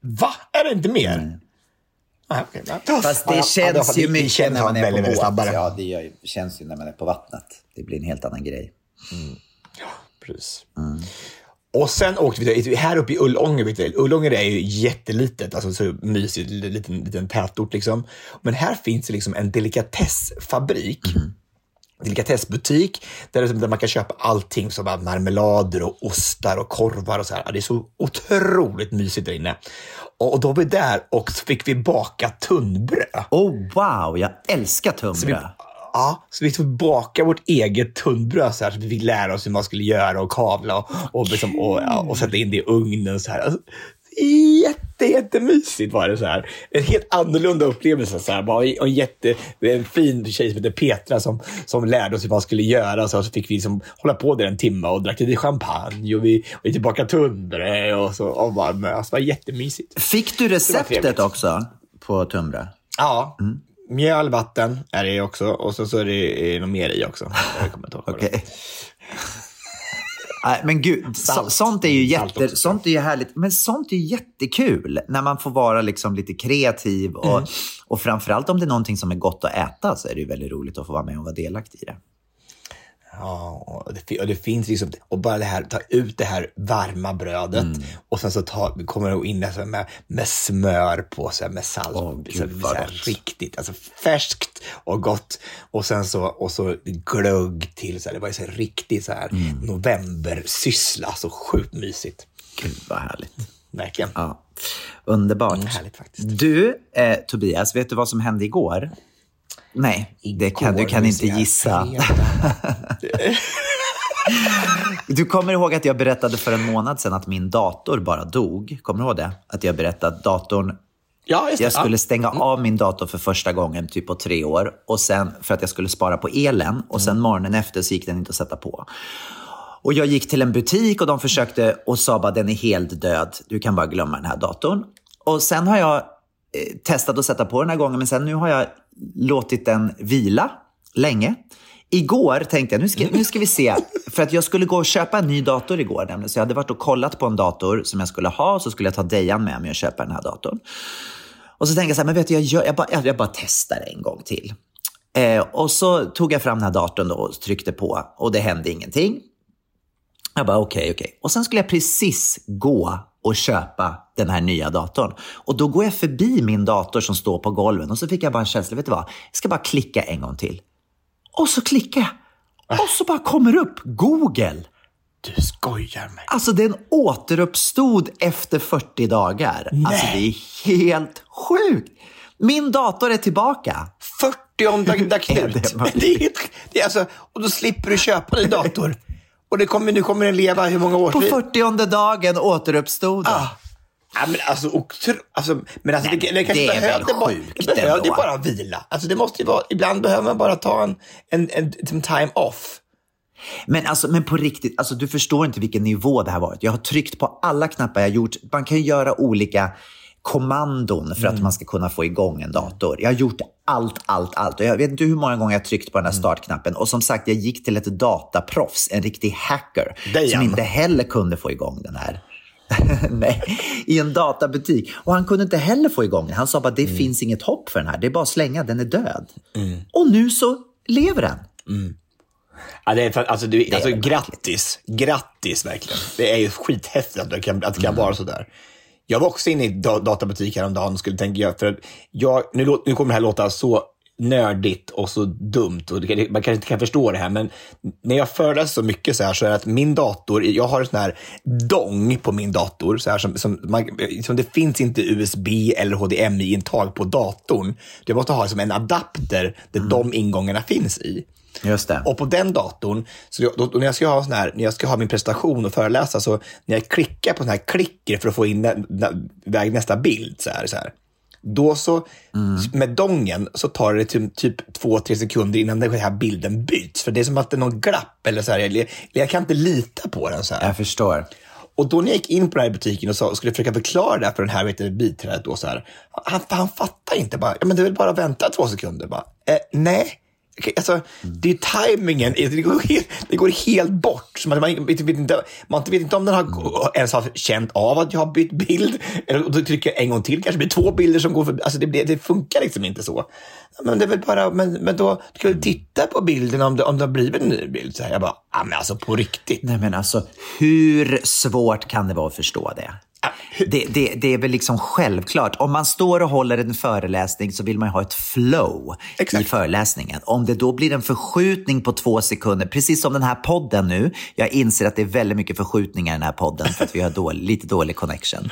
Va? Är det inte mer? Ah, okay. ja. Fast Ja, det ja, känns ju det mycket känns när man är väldigt, på snabbare. Ja, det gör, ju- känns ju när man är på vattnet. Det blir en helt annan grej. Precis. Mm. Och sen åkte vi till, här uppe i Ullånger. Ullånger är ju jättelitet, alltså så mysigt, liten, liten tätort liksom. Men här finns det liksom en delikatessfabrik. Mm. Delikatessbutik där, där man kan köpa allting som marmelader och ostar och korvar och så här. Ja, Det är så otroligt mysigt där inne. Och, då var vi där och så fick vi baka tunnbröd. Oh wow, jag älskar tunnbröd. ja, så vi fick baka vårt eget tunnbröd så här, så vi fick lära oss hur man skulle göra och kavla och, och, liksom, och, och sätta in det i ugnen. Så här. Alltså, jätte, jättemysigt var det. så här. En helt annorlunda upplevelse. Så här. Bara, en, jätte, en fin tjej som heter Petra som, som lärde oss hur man skulle göra. Så, så fick vi liksom hålla på där en timme och drack lite champagne och vi, och vi tillbaka tunnbröd och, så, och bara mös. Det var jättemysigt. Fick du receptet också på tunnbröd? Ja, mjöl, vatten är det också och så, så är det något mer i också. Jag kommer inte ihåg Okej. Nej, men gud, så, sånt är ju Salt jätte, sånt är ju härligt. Men sånt är ju jättekul när man får vara liksom lite kreativ. Och, Mm. och framförallt om det är någonting som är gott att äta så är det ju väldigt roligt att få vara med och vara delaktig i det. Ja, och det, och det finns liksom, och bara det här, ta ut det här varma brödet och sen så ta, kommer det in det så här med, med smör på, så här med salt. Åh, så, gud, så här, riktigt, alltså färskt och gott. Och sen så, och så glögg till, så här, det var ju så här riktigt så här novembersyssla, så sjukt mysigt. Gud vad härligt. Verkligen. Ja. Underbart. Mm, härligt faktiskt. Du, eh, Tobias, vet du vad som hände igår? Nej, det kan, du kan inte gissa. <laughs> Du kommer ihåg att jag berättade för en månad sedan att min dator bara dog? Kommer du ihåg det? Att jag berättade att datorn Ja, just det. Jag skulle stänga av min dator för första gången typ på tre år. Och sen för att jag skulle spara på elen. Och sen morgonen efter så gick den inte att sätta på. Och jag gick till en butik och de försökte och sa bara den är helt död. Du kan bara glömma den här datorn. Och sen har jag testat att sätta på den här gången. Men sen nu har jag låtit den vila länge. Igår tänkte jag, nu ska, nu ska vi se. <laughs> För att jag skulle gå och köpa en ny dator igår nämligen. Så jag hade varit och kollat på en dator som jag skulle ha. Så skulle jag ta Dejan med mig och köpa den här datorn. Och så tänkte jag så här, men vet du, jag, gör, jag, bara, jag, jag bara testar en gång till. Eh, och så tog jag fram den här datorn då och tryckte på och det hände ingenting. Jag bara okej, okej. Och sen skulle jag precis gå och köpa den här nya datorn. Och då går jag förbi min dator som står på golven och så fick jag bara en känsla, vet du vad? Jag ska bara klicka en gång till. Och så klickar jag. Och så bara kommer upp Google. Du skojar med mig. Alltså den återuppstod efter 40 dagar. Alltså det är helt sjukt. Min dator är tillbaka. 40 om <laughs> dag, Knut. det är, det är alltså, och då slipper du köpa en dator. Och det kommer, nu kommer den leva hur många år På till? 40 dagen återuppstod den. Ah. Ja, men alltså, otro, alltså, men alltså Nej, det, det, kanske det behövde bara, det behövde ändå. bara vila. Alltså, det måste vara, ibland behöver man bara ta en, en, en, en time off. Men, alltså, men på riktigt, alltså, du förstår inte vilken nivå det här varit. Jag har tryckt på alla knappar jag gjort. Man kan ju göra olika kommandon för att man ska kunna få igång en dator. Jag har gjort allt, allt, allt. Och jag vet inte hur många gånger jag tryckt på den här startknappen. Och som sagt, jag gick till ett dataproffs, en riktig hacker, Dejan. som inte heller kunde få igång den här. <laughs> Nej, i en databutik. Och han kunde inte heller få igång den. Han sa bara, det finns inget hopp för den här. Det är bara att slänga, den är död. Och nu så lever den. Ja, det är, för- alltså, du, alltså, väl grattis. Grattis verkligen. Det är ju skithäftigt att det kan, att det kan vara sådär. Jag var också inne i da, databutik häromdagen och skulle tänka, för jag, nu, nu kommer det här låta så nördigt och så dumt. Och man kanske inte kan förstå det här, men när jag föreläser så mycket så här så är det att min dator, jag har en sån här dong på min dator, så här som, som, man, som det finns inte USB eller HDMI-intag på datorn. Jag måste ha som en adapter där de ingångarna finns i. Just det. Och på den datorn, så jag, då, när, jag ska ha sån här, när jag ska ha min presentation och föreläsa, så när jag klickar på den här klicker för att få in nä, nä, väg nästa bild, så här, så här, då så, med dongen, så tar det typ, typ två, tre sekunder innan den här bilden byts. För det är som att det är någon glapp, eller så här, eller, jag kan inte lita på den. Så här. Jag förstår. Och då när jag gick in på den här butiken och, så, och skulle försöka förklara det här för den här vet du, biträdet, då, så här, han, han fattar inte. Bara, ja, men det är väl bara att vänta två sekunder. Bara, eh, nej, Alltså, det är tajmingen, det går helt, det går helt bort. Så man, man, vet inte, man vet inte om den har ens har känt av att jag har bytt bild. Eller och då trycker jag en gång till, kanske blir två bilder som går förbi. Alltså det, det funkar liksom inte så. Men det är väl bara, men, men då ska du titta på bilden om det, om det har blivit en ny bild. Så här, jag bara, ah, men alltså på riktigt. Nej men alltså, hur svårt kan det vara att förstå det? Det, det, det är väl liksom självklart. Om man står och håller en föreläsning så vill man ju ha ett flow Exakt. i föreläsningen. Om det då blir en förskjutning på två sekunder, precis som den här podden nu. Jag inser att det är väldigt mycket förskjutningar i den här podden för att vi har dålig, lite dålig connection.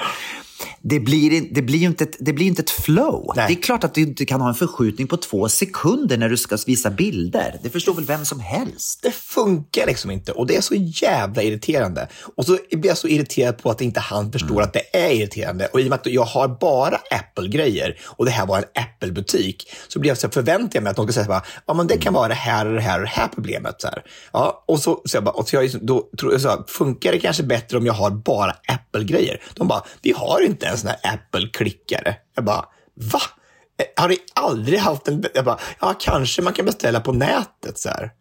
Det blir, det, blir ju inte ett, det blir ju inte ett flow. Nej. Det är klart att du inte kan ha en förskjutning på två sekunder när du ska visa bilder. Det förstår väl vem som helst. Det funkar liksom inte och det är så jävla irriterande. Och så blir jag så irriterad på att inte han förstår att det är irriterande. Och i och med att jag har bara Apple-grejer och det här var en Apple-butik så blir jag så förväntar jag mig att någon ska säga bara, ja men det kan vara det här och det här och det här problemet. Så här. Ja, och så, så jag bara, och så jag, då tror jag så här, funkar det kanske bättre om jag har bara Apple-grejer? De bara, vi har inte en sån här Apple-klickare. Jag bara, va? Eh, har ni aldrig haft en... Jag bara, ja, kanske man kan beställa på nätet så här.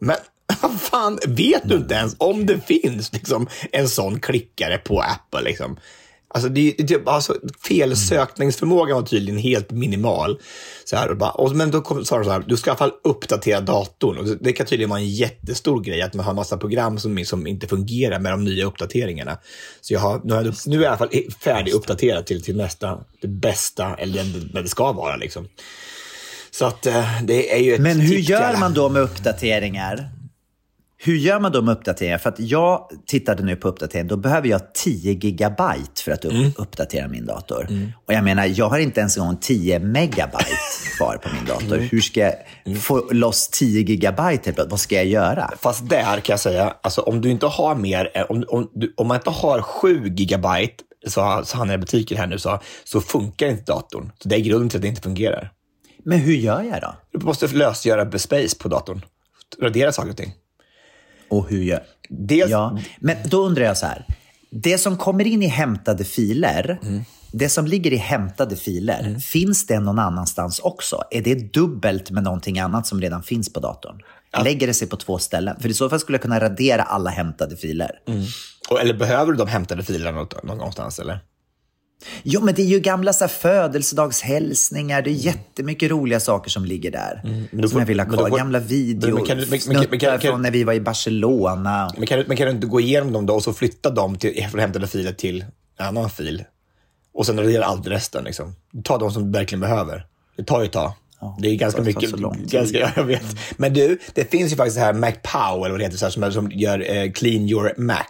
Men <laughs> vad fan, vet du inte ens om det finns liksom, en sån klickare på Apple? Liksom? Alltså, det, det, det- alltså, felsökningsförmågan var tydligen helt minimal. Så här, och bara, och, men då kom, sa de så här, du ska i alla fall uppdatera datorn. Och det, det kan tydligen vara en jättestor grej att man har massa program som, som inte fungerar med de nya uppdateringarna. Så jag har, nu, har nu är jag i alla fall färdiguppdaterad till, till nästa, det bästa, eller det, det, ska vara. Liksom. Så att eh, det är ju ett Men hur gör man då med uppdateringar? Hur gör man då med uppdateringar? För att jag tittade nu på uppdatering, då behöver jag 10 gigabyte för att Mm. uppdatera min dator. Och jag menar, jag har inte ens en gång 10 megabyte <laughs> kvar på min dator. Mm. Hur ska jag få loss 10 gigabyte? helt? Vad ska jag göra? Fast där kan jag säga, alltså, om du inte har mer, än- om, om, om man inte har 7 gigabyte, så, så han i butiken här nu sa, så funkar inte datorn. Så det är grunden till att det inte fungerar. Men hur gör jag då? Du måste lösgöra space på datorn. Radera saker och ting. Och hur gör... Dels, Ja, men då undrar jag så här. Det som kommer in i hämtade filer, Mm. det som ligger i hämtade filer, finns det någon annanstans också? Är det dubbelt med någonting annat som redan finns på datorn? Lägger det sig på två ställen? För i så fall skulle jag kunna radera alla hämtade filer. och, eller behöver du de hämtade filerna någonstans? Eller? Jo, men det är ju gamla så här, födelsedagshälsningar. Det är jättemycket roliga saker som ligger där. Mm. som får- jag vill ha kvar. får- Gamla men- videor, men kan du- men- men- men- men- snuttar kan- från när vi var i Barcelona. Men kan, du, men kan du inte gå igenom dem då och så flytta dem till, från hämtade filer till en annan fil? Och sen radera allt resten. Liksom. Ta de som du verkligen behöver. Det tar ju ett tag. det är ganska mycket. Ganska, ja, <laughs> jag vet. Men du, det finns ju faktiskt det här MacPow, eller vad det heter, så här, som, som gör eh, Clean Your Mac.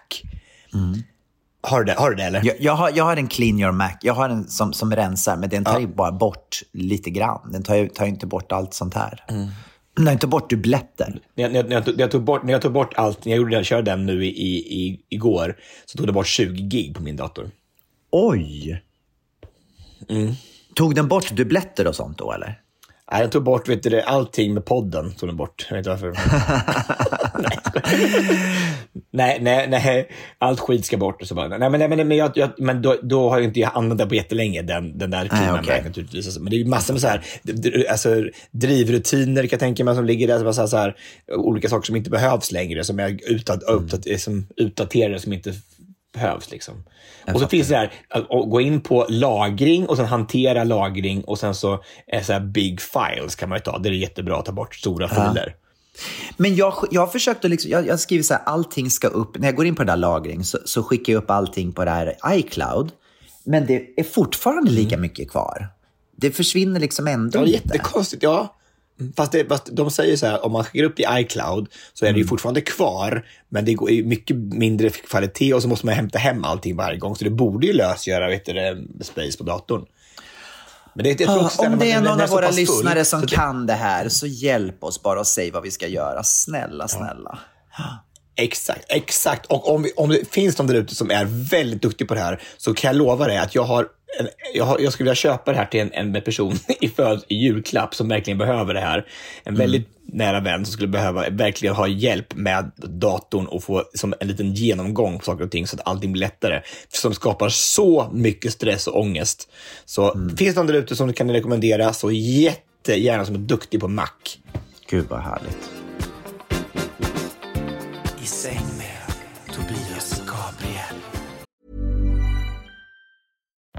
Har, du det, har du det eller? Jag, jag, har, jag har en Clean Your Mac. Jag har en som, som rensar, men den tar ju bara bort lite grann. Den tar ju, tar ju inte bort allt sånt här. Den tar inte bort dubbletter. När jag, när, jag, när, jag, tog- när, jag tog bort, när jag tog bort allt, när jag gjorde den, körde den nu i, i, igår, så tog det bort 20 gig på min dator. Oj! Tog den bort dubbletter och sånt då, eller? Nej, jag tog bort vet du, allting med podden. Tog den bort. Jag vet inte varför. <laughs> nej, jag nej, nej, nej, allt skit ska bort. Och så bara, nej, men, nej, men, jag, jag, men då, då har jag inte jag använt den på jättelänge, den, den där clean okej. Mac, naturligtvis. Alltså, Men det är massor med så här, alltså, drivrutiner kan jag tänka mig som ligger där. Så här, så här, olika saker som inte behövs längre, som är utdat, uppdat, som utdaterade, som inte behövs. Liksom. Och så finns det här att gå in på lagring och sen hantera lagring och sen så, så här big files kan man ju ta. Det är jättebra att ta bort stora filer. Men jag, jag har försökt att liksom, jag, jag skriver så här, allting ska upp. När jag går in på den där lagring så, så skickar jag upp allting på det här iCloud. Men det är fortfarande lika mycket kvar. Det försvinner liksom ändå Ja, det är jättekonstigt. Ja. Fast, det, fast de säger så här, om man skickar upp det i iCloud så är det ju fortfarande kvar, men det går i mycket mindre kvalitet och så måste man hämta hem allting varje gång. Så det borde ju lösgöra vet du, space på datorn. Det, också Om det är någon av våra pass full, lyssnare som det- kan det här, så hjälp oss bara och säg vad vi ska göra. Snälla, snälla. Exakt, exakt. Och om, vi, om det finns någon där ute som är väldigt duktig på det här så kan jag lova dig att jag har jag, jag skulle vilja köpa det här till en, en person <laughs> i, föd, i julklapp som verkligen behöver det här. En väldigt nära vän som skulle behöva verkligen ha hjälp med datorn och få som en liten genomgång på saker och ting så att allting blir lättare. Som skapar så mycket stress och ångest. Så finns det någon där ute som kan rekommendera så jättegärna som är duktig på Mac. Gud vad härligt.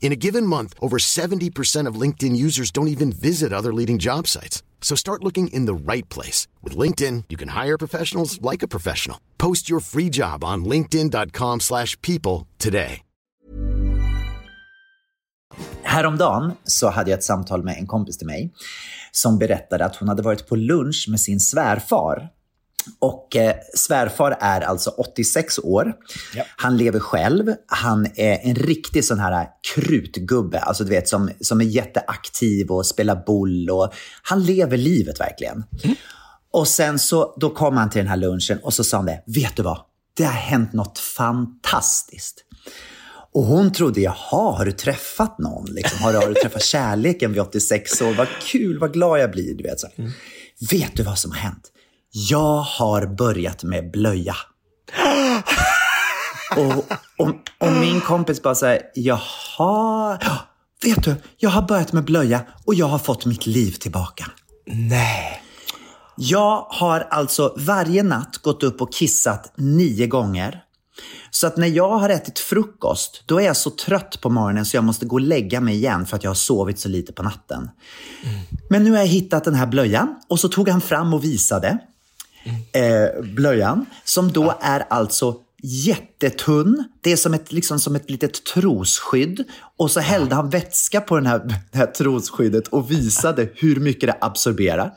In a given month, over 70% of LinkedIn users don't even visit other leading job sites. So start looking in the right place. With LinkedIn, you can hire professionals like a professional. Post your free job on linkedin.com slash people today. Häromdagen så hade jag ett samtal med en kompis till mig som berättade att hon hade varit på lunch med sin svärfar. Och eh, svärfar är alltså 86 år. Han lever själv. Han är en riktig sån här krutgubbe, alltså du vet som, som är jätteaktiv och spelar boll och han lever livet verkligen. Och sen så då kom han till den här lunchen och så sa han det, vet du vad? Det har hänt något fantastiskt. Och hon trodde, jaha, har du träffat någon? Liksom? Har, du, har du träffat kärleken vid 86 år? Vad kul, vad glad jag blir. Du vet, så. Vet du vad som har hänt? Jag har börjat med blöja. och, och, och min kompis bara säger, jaha, ja, vet du, jag har börjat med blöja och jag har fått mitt liv tillbaka. Nej. Jag har alltså varje natt gått upp och kissat nio gånger. Så att när jag har ätit frukost, då är jag så trött på morgonen så jag måste gå och lägga mig igen för att jag har sovit så lite på natten. Men nu har jag hittat den här blöjan och så tog han fram och visade eh, blöjan som då är alltså jättetunn. Det är som ett, liksom som ett litet trosskydd. Och så hällde han vätska på den här, <laughs> det här trosskyddet och visade hur mycket det absorberar.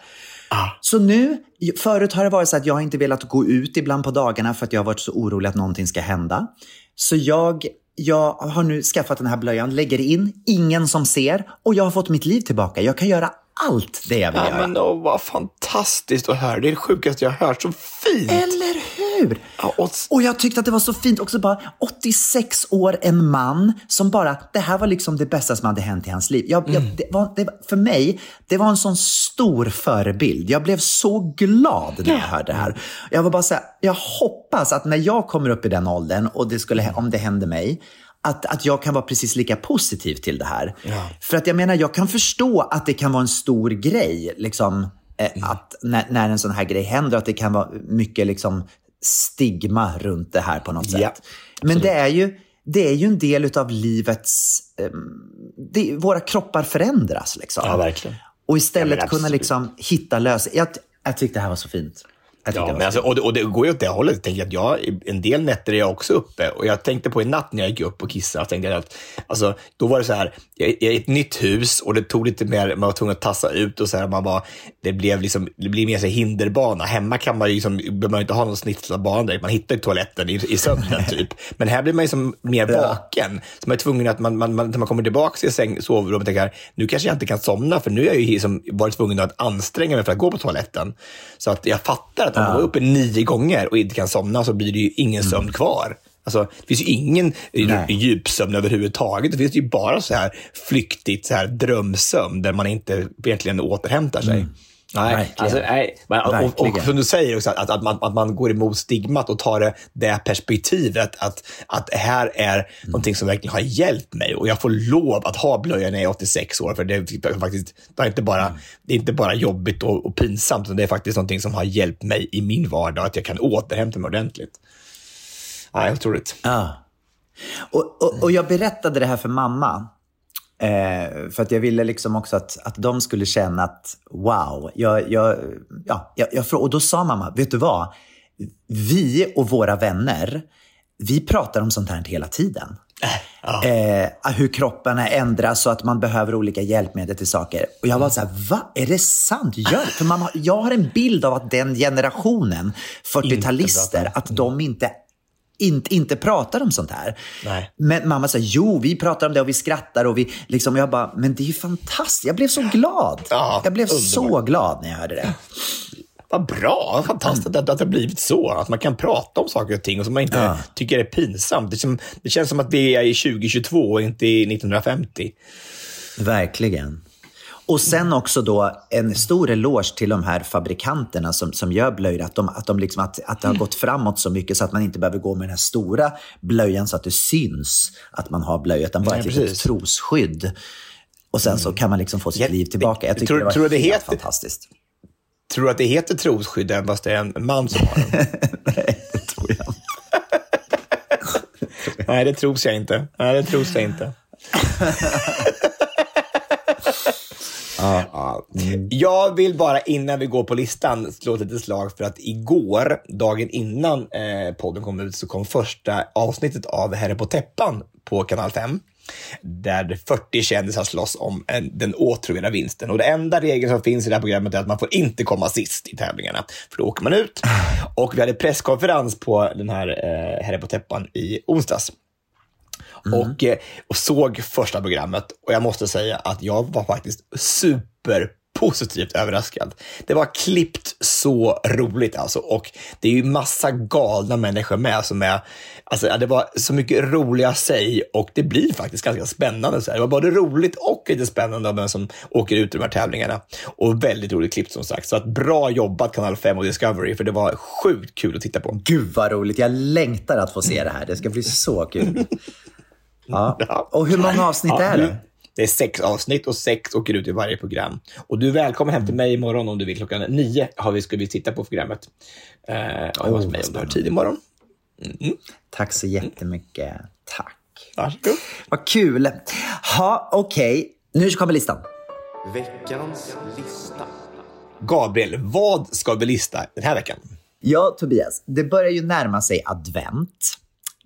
Så nu, förut har det varit så att jag inte velat gå ut ibland på dagarna för att jag har varit så orolig att någonting ska hända. Så jag, jag har nu skaffat den här blöjan, lägger in, ingen som ser och jag har fått mitt liv tillbaka. Jag kan göra allt det jag vill Ja, göra. men åh, vad fantastiskt att höra. Det är det sjukaste jag har hört. Så fint! Eller hur? Ja, och, Och jag tyckte att det var så fint också bara 86 år, en man som bara, det här var liksom det bästa som hade hänt i hans liv. Jag, jag, det var, det, för mig, det var en sån stor förebild. Jag blev så glad när jag hörde det här. Jag var bara så här, jag hoppas att när jag kommer upp i den åldern och det skulle, om det händer mig, att, att jag kan vara precis lika positiv till det här. För att jag menar, jag kan förstå att det kan vara en stor grej, liksom, eh, att när, när en sån här grej händer, att det kan vara mycket liksom, stigma runt det här på något sätt. Ja, Men det är ju, det är ju en del av livets... Eh, det, våra kroppar förändras. Liksom. Ja, verkligen. Och istället Ja, kunna liksom hitta lösningar. Jag, jag tyckte det här var så fint. Jag Ja, men alltså, så och, det, och det går ju åt det hållet. Jag tänker att jag, en del nätter är jag också uppe. Och jag tänkte på en natt när jag gick upp och kissade. Jag tänkte att, alltså, då var det så här, jag, jag är i ett nytt hus och det tog lite mer, man var tvungen att tassa ut och så här, man bara, det blev liksom, det blir mer så hinderbana. Hemma kan man ju liksom, behöver man inte ha någon snitslad bana direkt. Man hittar ju toaletten i, i sömnen <laughs> typ. Men här blir man ju som mer vaken. Så man är tvungen att, man, man, man, när man kommer tillbaka till säng, sovrummet, tänker nu kanske jag inte kan somna, för nu har jag ju liksom varit tvungen att anstränga mig för att gå på toaletten. Så att jag fattar att om man går uppe nio gånger och inte kan somna så blir det ju ingen sömn kvar. Alltså, det finns ju ingen Nej. djupsömn överhuvudtaget. Det finns ju bara så här flyktigt så här drömsömn där man inte egentligen återhämtar sig. Nej, Verkligen. alltså, nej. Men, och, och, som du säger också, att, att, man, att man går emot stigmat och tar det, det perspektivet att, att det här är någonting som verkligen har hjälpt mig och jag får lov att ha blöja när jag är 86 år. För det är faktiskt det är inte bara, det är inte bara jobbigt och, och pinsamt, utan det är faktiskt någonting som har hjälpt mig i min vardag, att jag kan återhämta mig ordentligt. Nej, otroligt. Ja. Och, och, och jag berättade det här för mamma. Eh, för att jag ville liksom också att, att de skulle känna att wow. Jag, jag, ja, jag, och då sa mamma, vet du vad? Vi och våra vänner, vi pratar om sånt här hela tiden. <laughs> Eh, hur kropparna ändras så att man behöver olika hjälpmedel till saker. Och jag var så här, va? Är det sant? Gör det? För man har, jag har en bild av att den generationen, 40-talister, att de inte inte, inte pratar om sånt här. Nej. Men mamma säger, jo, vi pratar om det och vi skrattar och vi liksom, jag bara, men det är ju fantastiskt. Jag blev så glad. Ja, jag blev så underbart. glad när jag hörde det. Vad bra, vad fantastiskt att, att det har blivit så. Att man kan prata om saker och ting och som man inte Ja. tycker är pinsamt. Det, som, det känns som att vi är i 2022 och inte i 1950. Verkligen. Och sen också då en stor eloge till de här fabrikanterna som, som gör blöjor. Att, de, att, de liksom, att, att det har gått framåt så mycket så att man inte behöver gå med den här stora blöjan så att det syns att man har blöja, utan bara Nej, ett litet. Mm. trosskydd. Och sen så kan man liksom få sitt liv tillbaka. Jag tycker tror- det var tror det helt heter- fantastiskt. Tror du att det heter trosskydd även fast det är en man som har den? <laughs> Nej, det tror jag inte. Nej, det tros jag inte. Nej, det tros jag inte. <laughs> Ja. Jag vill bara innan vi går på listan slå ett litet slag för att igår, dagen innan eh, podden kom ut, så kom första avsnittet av Herre på täppan på kanal 5. Där 40 kändisar slåss om en, den åtråvärda vinsten. Och det enda regeln som finns i det här programmet är att man får inte komma sist i tävlingarna, för då åker man ut. <sighs> Och vi hade presskonferens på den här eh, Herre på täppan i onsdags. Och, eh, och såg första programmet och jag måste säga att jag var faktiskt super positivt överraskad. Det var klippt så roligt alltså och det är ju massa galna människor med som är, alltså det var så mycket roliga sig och det blir faktiskt ganska spännande. Så här. Det var både roligt och lite spännande av vem som åker ut i de här tävlingarna. Och väldigt roligt klippt som sagt. Så att bra jobbat Kanal 5 och Discovery för det var sjukt kul att titta på. Gud vad roligt. Jag längtar att få se det här. Det ska bli så kul. <laughs> Ja. Och hur många avsnitt Ja, är du- det? Det är sex avsnitt och sex åker ut i varje program. Och du är välkommen hem till mig imorgon om du vill. Klockan nio har vi, ska vi titta på programmet. Eh, och hos mig om du har tid imorgon. Tack så jättemycket. Tack. Varsågod. Vad kul. Ha, okej. Nu kommer listan. Veckans lista. Gabriel, vad ska vi lista den här veckan? Ja, Tobias, det börjar ju närma sig advent.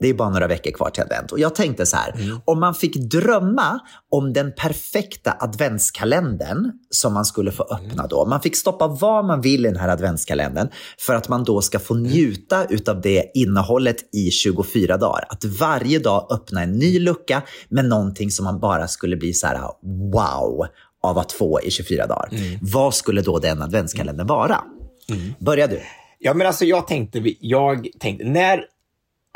Det är bara några veckor kvar till advent. Och jag tänkte så här, om man fick drömma om den perfekta adventskalendern som man skulle få öppna då. Man fick stoppa vad man vill i den här adventskalendern för att man då ska få njuta utav det innehållet i 24 dagar. Att varje dag öppna en ny lucka med någonting som man bara skulle bli så här wow av att få i 24 dagar. Vad skulle då den adventskalendern vara? Börja du. Ja, men alltså jag tänkte, jag tänkte, när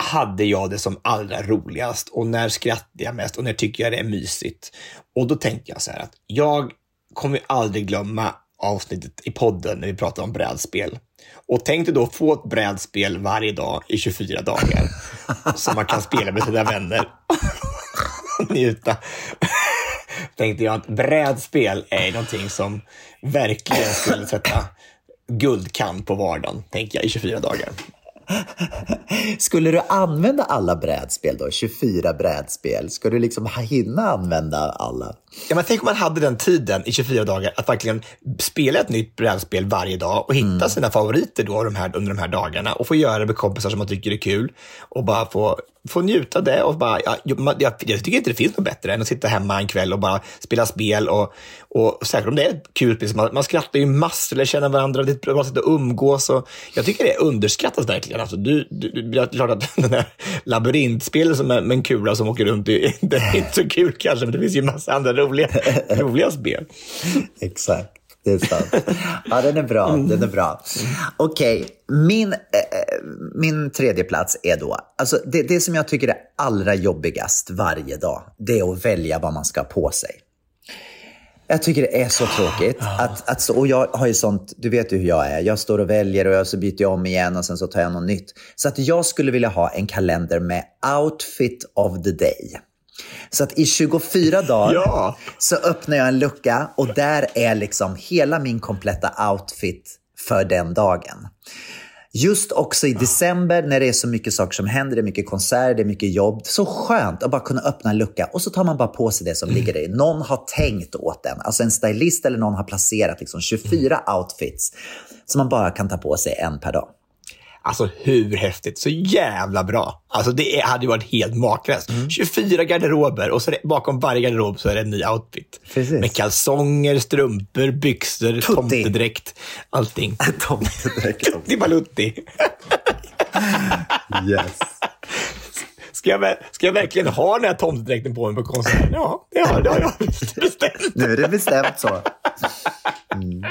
hade jag det som allra roligast och när skrattade jag mest och när tycker jag det är mysigt? Och då tänkte jag så här att jag kommer aldrig glömma avsnittet i podden när vi pratade om brädspel. Och tänk dig då få ett brädspel varje dag i 24 dagar <laughs> som man kan spela med sina vänner och <laughs> njuta. Tänkte jag att brädspel är någonting som verkligen skulle sätta guldkant på vardagen, tänker jag, i 24 dagar. Skulle du använda alla brädspel då? 24 brädspel? Ska du liksom hinna använda alla? Ja, men tänk om man hade den tiden i 24 dagar att verkligen spela ett nytt brädspel varje dag och hitta mm. sina favoriter då de här, under de här dagarna och få göra det med kompisar som man tycker är kul och bara få, få njuta av det. Och bara, ja, jag, jag, jag, tycker inte det finns något bättre än att sitta hemma en kväll och bara spela spel och, och särskilt om det är ett kul spel. Man, man skrattar ju massor, lär känna varandra, det är ett bra sätt att umgås. Och jag tycker det underskattas verkligen. Alltså, du, du, det är klart att <laughs> den där labyrintspelet med, med en kula som åker runt, det är inte så kul kanske, men det finns ju massa andra roliga, roliga spel. <laughs> Exakt. Det är sant. Ja, den är bra. Den är bra. Okej, okay. min, eh, min tredje plats är då, alltså det, det som jag tycker är allra jobbigast varje dag, det är att välja vad man ska ha på sig. Jag tycker det är så tråkigt. Att, att, och jag har ju sånt, du vet ju hur jag är. Jag står och väljer och jag så byter jag om igen och sen så tar jag något nytt. Så att jag skulle vilja ha en kalender med outfit of the day. Så att i 24 dagar ja. så öppnar jag en lucka och där är liksom hela min kompletta outfit för den dagen. Just också i december när det är så mycket saker som händer, det är mycket konserter, det är mycket jobb. Så skönt att bara kunna öppna en lucka och så tar man bara på sig det som ligger där. Någon har tänkt åt den. Alltså en stylist eller någon har placerat liksom 24 mm. outfits som man bara kan ta på sig en per dag. Alltså hur häftigt? Så jävla bra. Alltså det hade ju varit helt makalöst. Mm. 24 garderober och så det, bakom varje garderob så är det en ny outfit. Precis. Med kalsonger, strumpor, byxor, Tutti. tomtedräkt, allting. <laughs> tomtedräkt. <laughs> Tutti balutti. <laughs> yes. Ska jag, ska jag verkligen ha den här tomtedräkten på mig på konserten? Ja, det har, det har jag bestämt. Nu är det bestämt så. Mm.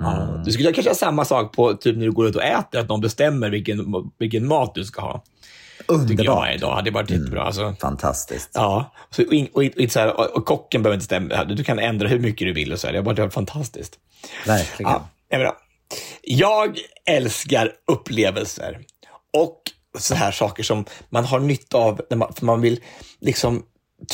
Mm. Du skulle kanske ha samma sak på typ när du går ut och äter, att någon bestämmer vilken, vilken mat du ska ha. Underbart. Jag, Det hade varit mm. bra. Alltså. Fantastiskt. Ja, så, och, och, och, så här, och, kocken behöver inte stämma. Du kan ändra hur mycket du vill. Och så här. Det har varit fantastiskt. Verkligen. Ja, bra. Jag älskar upplevelser. Och så här saker som man har nytta av när man, för man vill liksom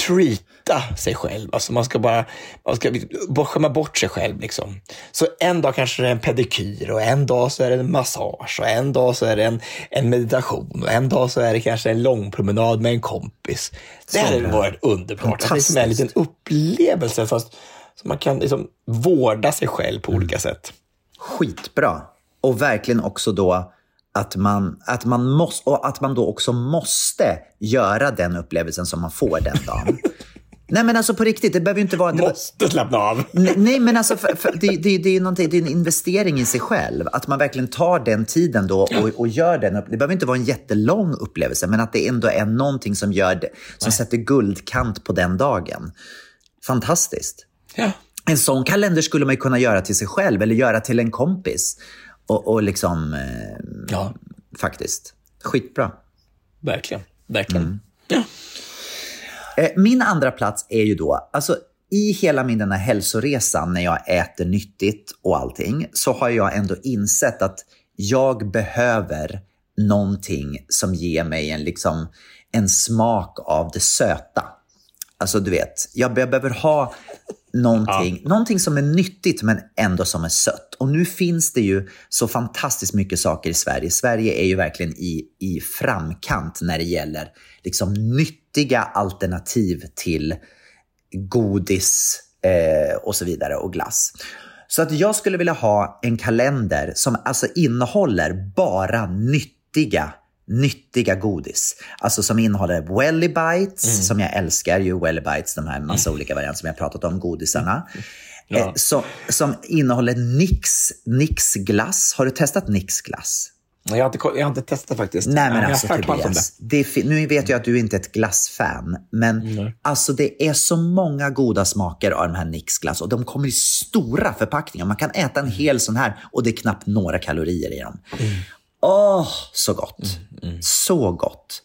treata sig själv. Alltså man ska bara, man ska bara skämma bort sig själv. Liksom. Så en dag kanske det är en pedikyr och en dag så är det en massage och en dag så är det en, en meditation och en dag så är det kanske en lång promenad med en kompis. Det hade varit underbart. Det är en liten upplevelse fast så man kan liksom vårda sig själv på olika sätt. Skitbra. Och verkligen också då att man, att, man måste, och att man då också måste göra den upplevelsen som man får den dagen. <laughs> Nej men alltså på riktigt, det behöver ju inte vara... Måste slappna av. Nej, men alltså för, för, det, det, det, är det är en investering i sig själv. Att man verkligen tar den tiden då och, och gör den. Det behöver inte vara en jättelång upplevelse, men att det ändå är någonting som, gör det, som sätter guldkant på den dagen. Fantastiskt. Ja. En sån kalender skulle man kunna göra till sig själv eller göra till en kompis. Och, och liksom, eh, ja. faktiskt, skitbra. Verkligen, verkligen. Mm. Ja. Eh, min andra plats är ju då, alltså i hela min den här hälsoresan när jag äter nyttigt och allting, så har jag ändå insett att jag behöver någonting som ger mig en, liksom, en smak av det söta. Alltså du vet, jag behöver ha någonting, ja. någonting som är nyttigt men ändå som är sött. Och nu finns det ju så fantastiskt mycket saker i Sverige. Sverige är ju verkligen i, i framkant när det gäller liksom nyttiga alternativ till godis eh, och så vidare och glass. Så att jag skulle vilja ha en kalender som alltså innehåller bara nyttiga nyttiga godis. Alltså som innehåller Welly Bites, mm. som jag älskar ju Welly Bites, de här massa mm. olika varianter som jag pratat om, godisarna. Ja. Eh, som, som innehåller Nix, Nix glass. Har du testat Nix glass? Jag har, inte, jag har inte testat faktiskt. Nej, men alltså Tobias, det. Nu vet jag att du inte är ett glassfan, men mm. alltså det är så många goda smaker av de här Nix glass och de kommer i stora förpackningar. Man kan äta en hel sån här och det är knappt några kalorier i dem. Mm. Åh, så gott. Mm, mm. Så gott.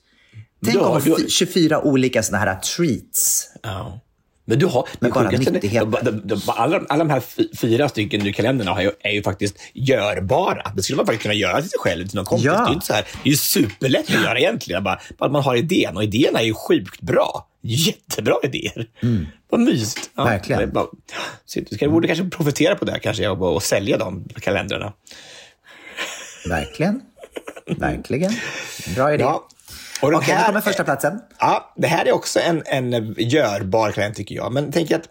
Tänk om du... 24 olika sådana här treats. Ja. Men du har, Men bara nyttigheter. alla, alla de här fy- fyra stycken du kalendrarna har är ju faktiskt görbara. Det skulle man faktiskt kunna göra till sig själv, till någon kompis. Ja. Det är ju inte så här, det är ju superlätt att göra egentligen. Bara, bara att man har idén och idéerna är ju sjukt bra. Jättebra idéer. Vad mysigt. Ja, Verkligen. Bara, så du ska, borde kanske profitera på det här, kanske, och, och sälja de kalendrarna. Verkligen. Verkligen. Bra idé. Ja. Och Okej, nu här- kommer första platsen. Ja, det här är också en, en görbar kalender tycker jag. Men tänk att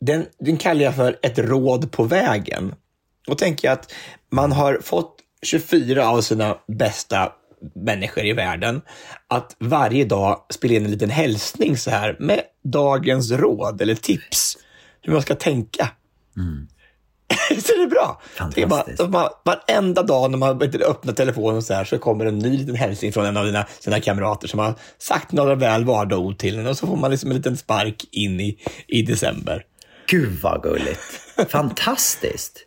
den, den kallar jag för ett råd på vägen. Och tänker jag att man har fått 24 av sina bästa människor i världen att varje dag spela in en liten hälsning så här med dagens råd eller tips hur man ska tänka. så <laughs> det är bra. Det är bara, Fantastiskt. bara, varenda dag när man öppnar telefonen så, här, så kommer en ny liten hälsning från en av dina, sina kamrater som har sagt några väl valda ord till en och så får man liksom en liten spark in i, i december. Gud vad gulligt. Fantastiskt.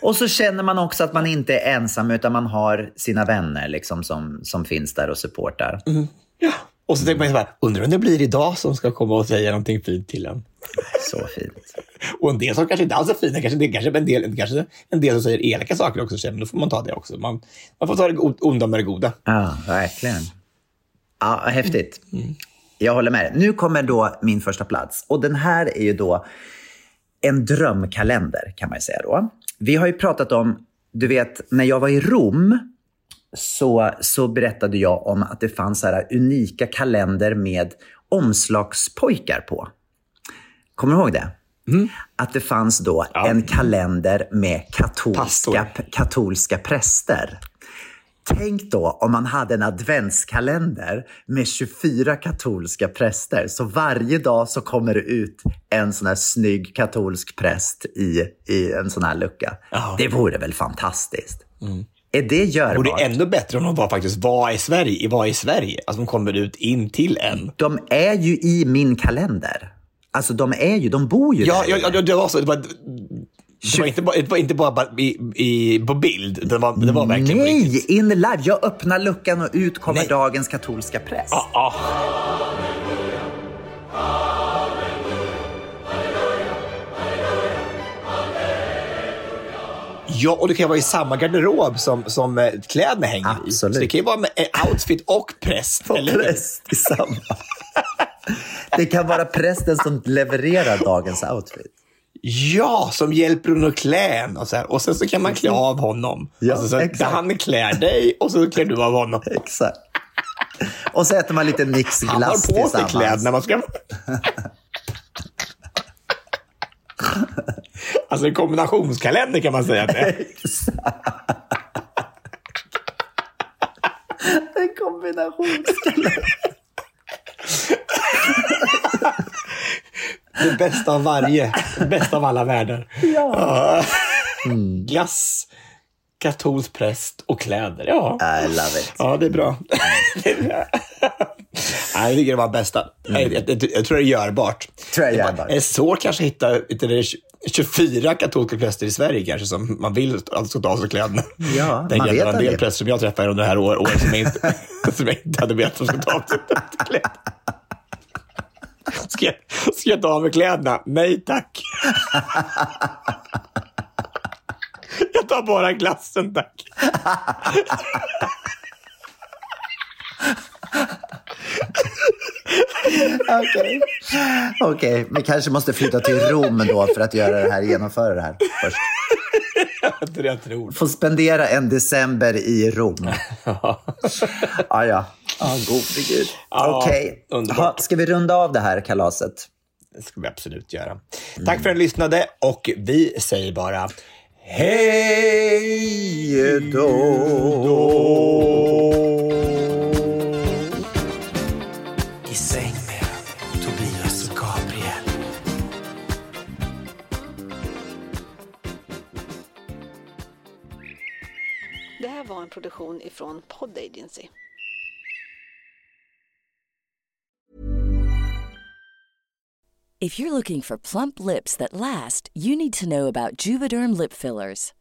Och så känner man också att man inte är ensam utan man har sina vänner liksom, som, som finns där och supportar. Ja. Och så tänker man så här, undrar om det blir idag som ska komma och säga någonting fint till en. Så fint. Och en del som kanske inte alls är fina, kanske, det kanske en del, kanske en del som säger elaka saker också, så, men då får man ta det också. Man, man får ta det onda med det goda. Ja, verkligen. Ja, häftigt. Jag håller med. Nu kommer då min första plats. Och den här är ju då en drömkalender kan man ju säga då. Vi har ju pratat om, du vet, när jag var i Rom så, så berättade jag om att det fanns så här unika kalender med omslagspojkar på. Kommer du ihåg det? Att det fanns då en kalender med katolska, katolska präster. Tänk då om man hade en adventskalender med 24 katolska präster. Så varje dag så kommer det ut en sån här snygg katolsk präst i, i en sån här lucka. Ja. Det vore väl fantastiskt? Är det Och görbart? det är ännu bättre om de var faktiskt var i Sverige, var i Sverige. Alltså de kommer ut in till en. De är ju i min kalender. Alltså de är ju, de bor ju Ja, där. ja, ja, det var så. Det var, det var inte bara, det var inte bara i, i, på bild. Det var, det var verkligen Nej, in live. Jag öppnar luckan och ut kommer Nej. dagens katolska präst. Ja, ja. Ja, och det kan vara i samma garderob som, som eh, kläderna hänger i. Absolut. Så det kan ju vara med eh, outfit och präst. Och eller präst i samma. <laughs> Det kan vara prästen som levererar dagens outfit. Ja, som hjälper honom att klä en och, så här. och sen så kan man klä av honom. Ja, alltså, så exakt. Han klär dig och så klär du av honom. <laughs> Exakt. Och så äter man lite Nix Han har på sig tillsammans. kläderna. Man ska... <laughs> <laughs> alltså en kombinationskalender kan man säga att det är. <laughs> En kombinationskalender. Det bästa av varje. Det bästa av alla världar. Ja. <laughs> Mm. Glass, katolsk präst och kläder. Ja, I love it. ja det är bra. Nej, jag tycker det var bästa. Jag, jag, jag, jag tror det är görbart. Mm. Tror jag är Det görbart. är svårt kanske att hitta 24 katolska präster i Sverige kanske som man vill ska ta av sig kläderna. Ja, Tänker man vet en del präster som jag träffade under det här år- året som jag inte, <laughs> som jag inte hade att de skulle ta av sig kläderna. Ska ska jag ta av mig kläderna? Nej tack. Jag tar bara glassen tack. <laughs> Okej, Okej, vi kanske måste flytta till Rom då för att göra det här, genomföra det här först. Jag tror. Få spendera en december i Rom. <laughs> Ja, ja. Ja, gode gud. Ja, Okej. Ha, ska vi runda av det här kalaset? Det ska vi absolut göra. Tack för att ni lyssnade och vi säger bara Hej då! Det här var en produktion ifrån Pod Agency. If you're looking for plump lips that last, you need to know about Juvederm lip fillers.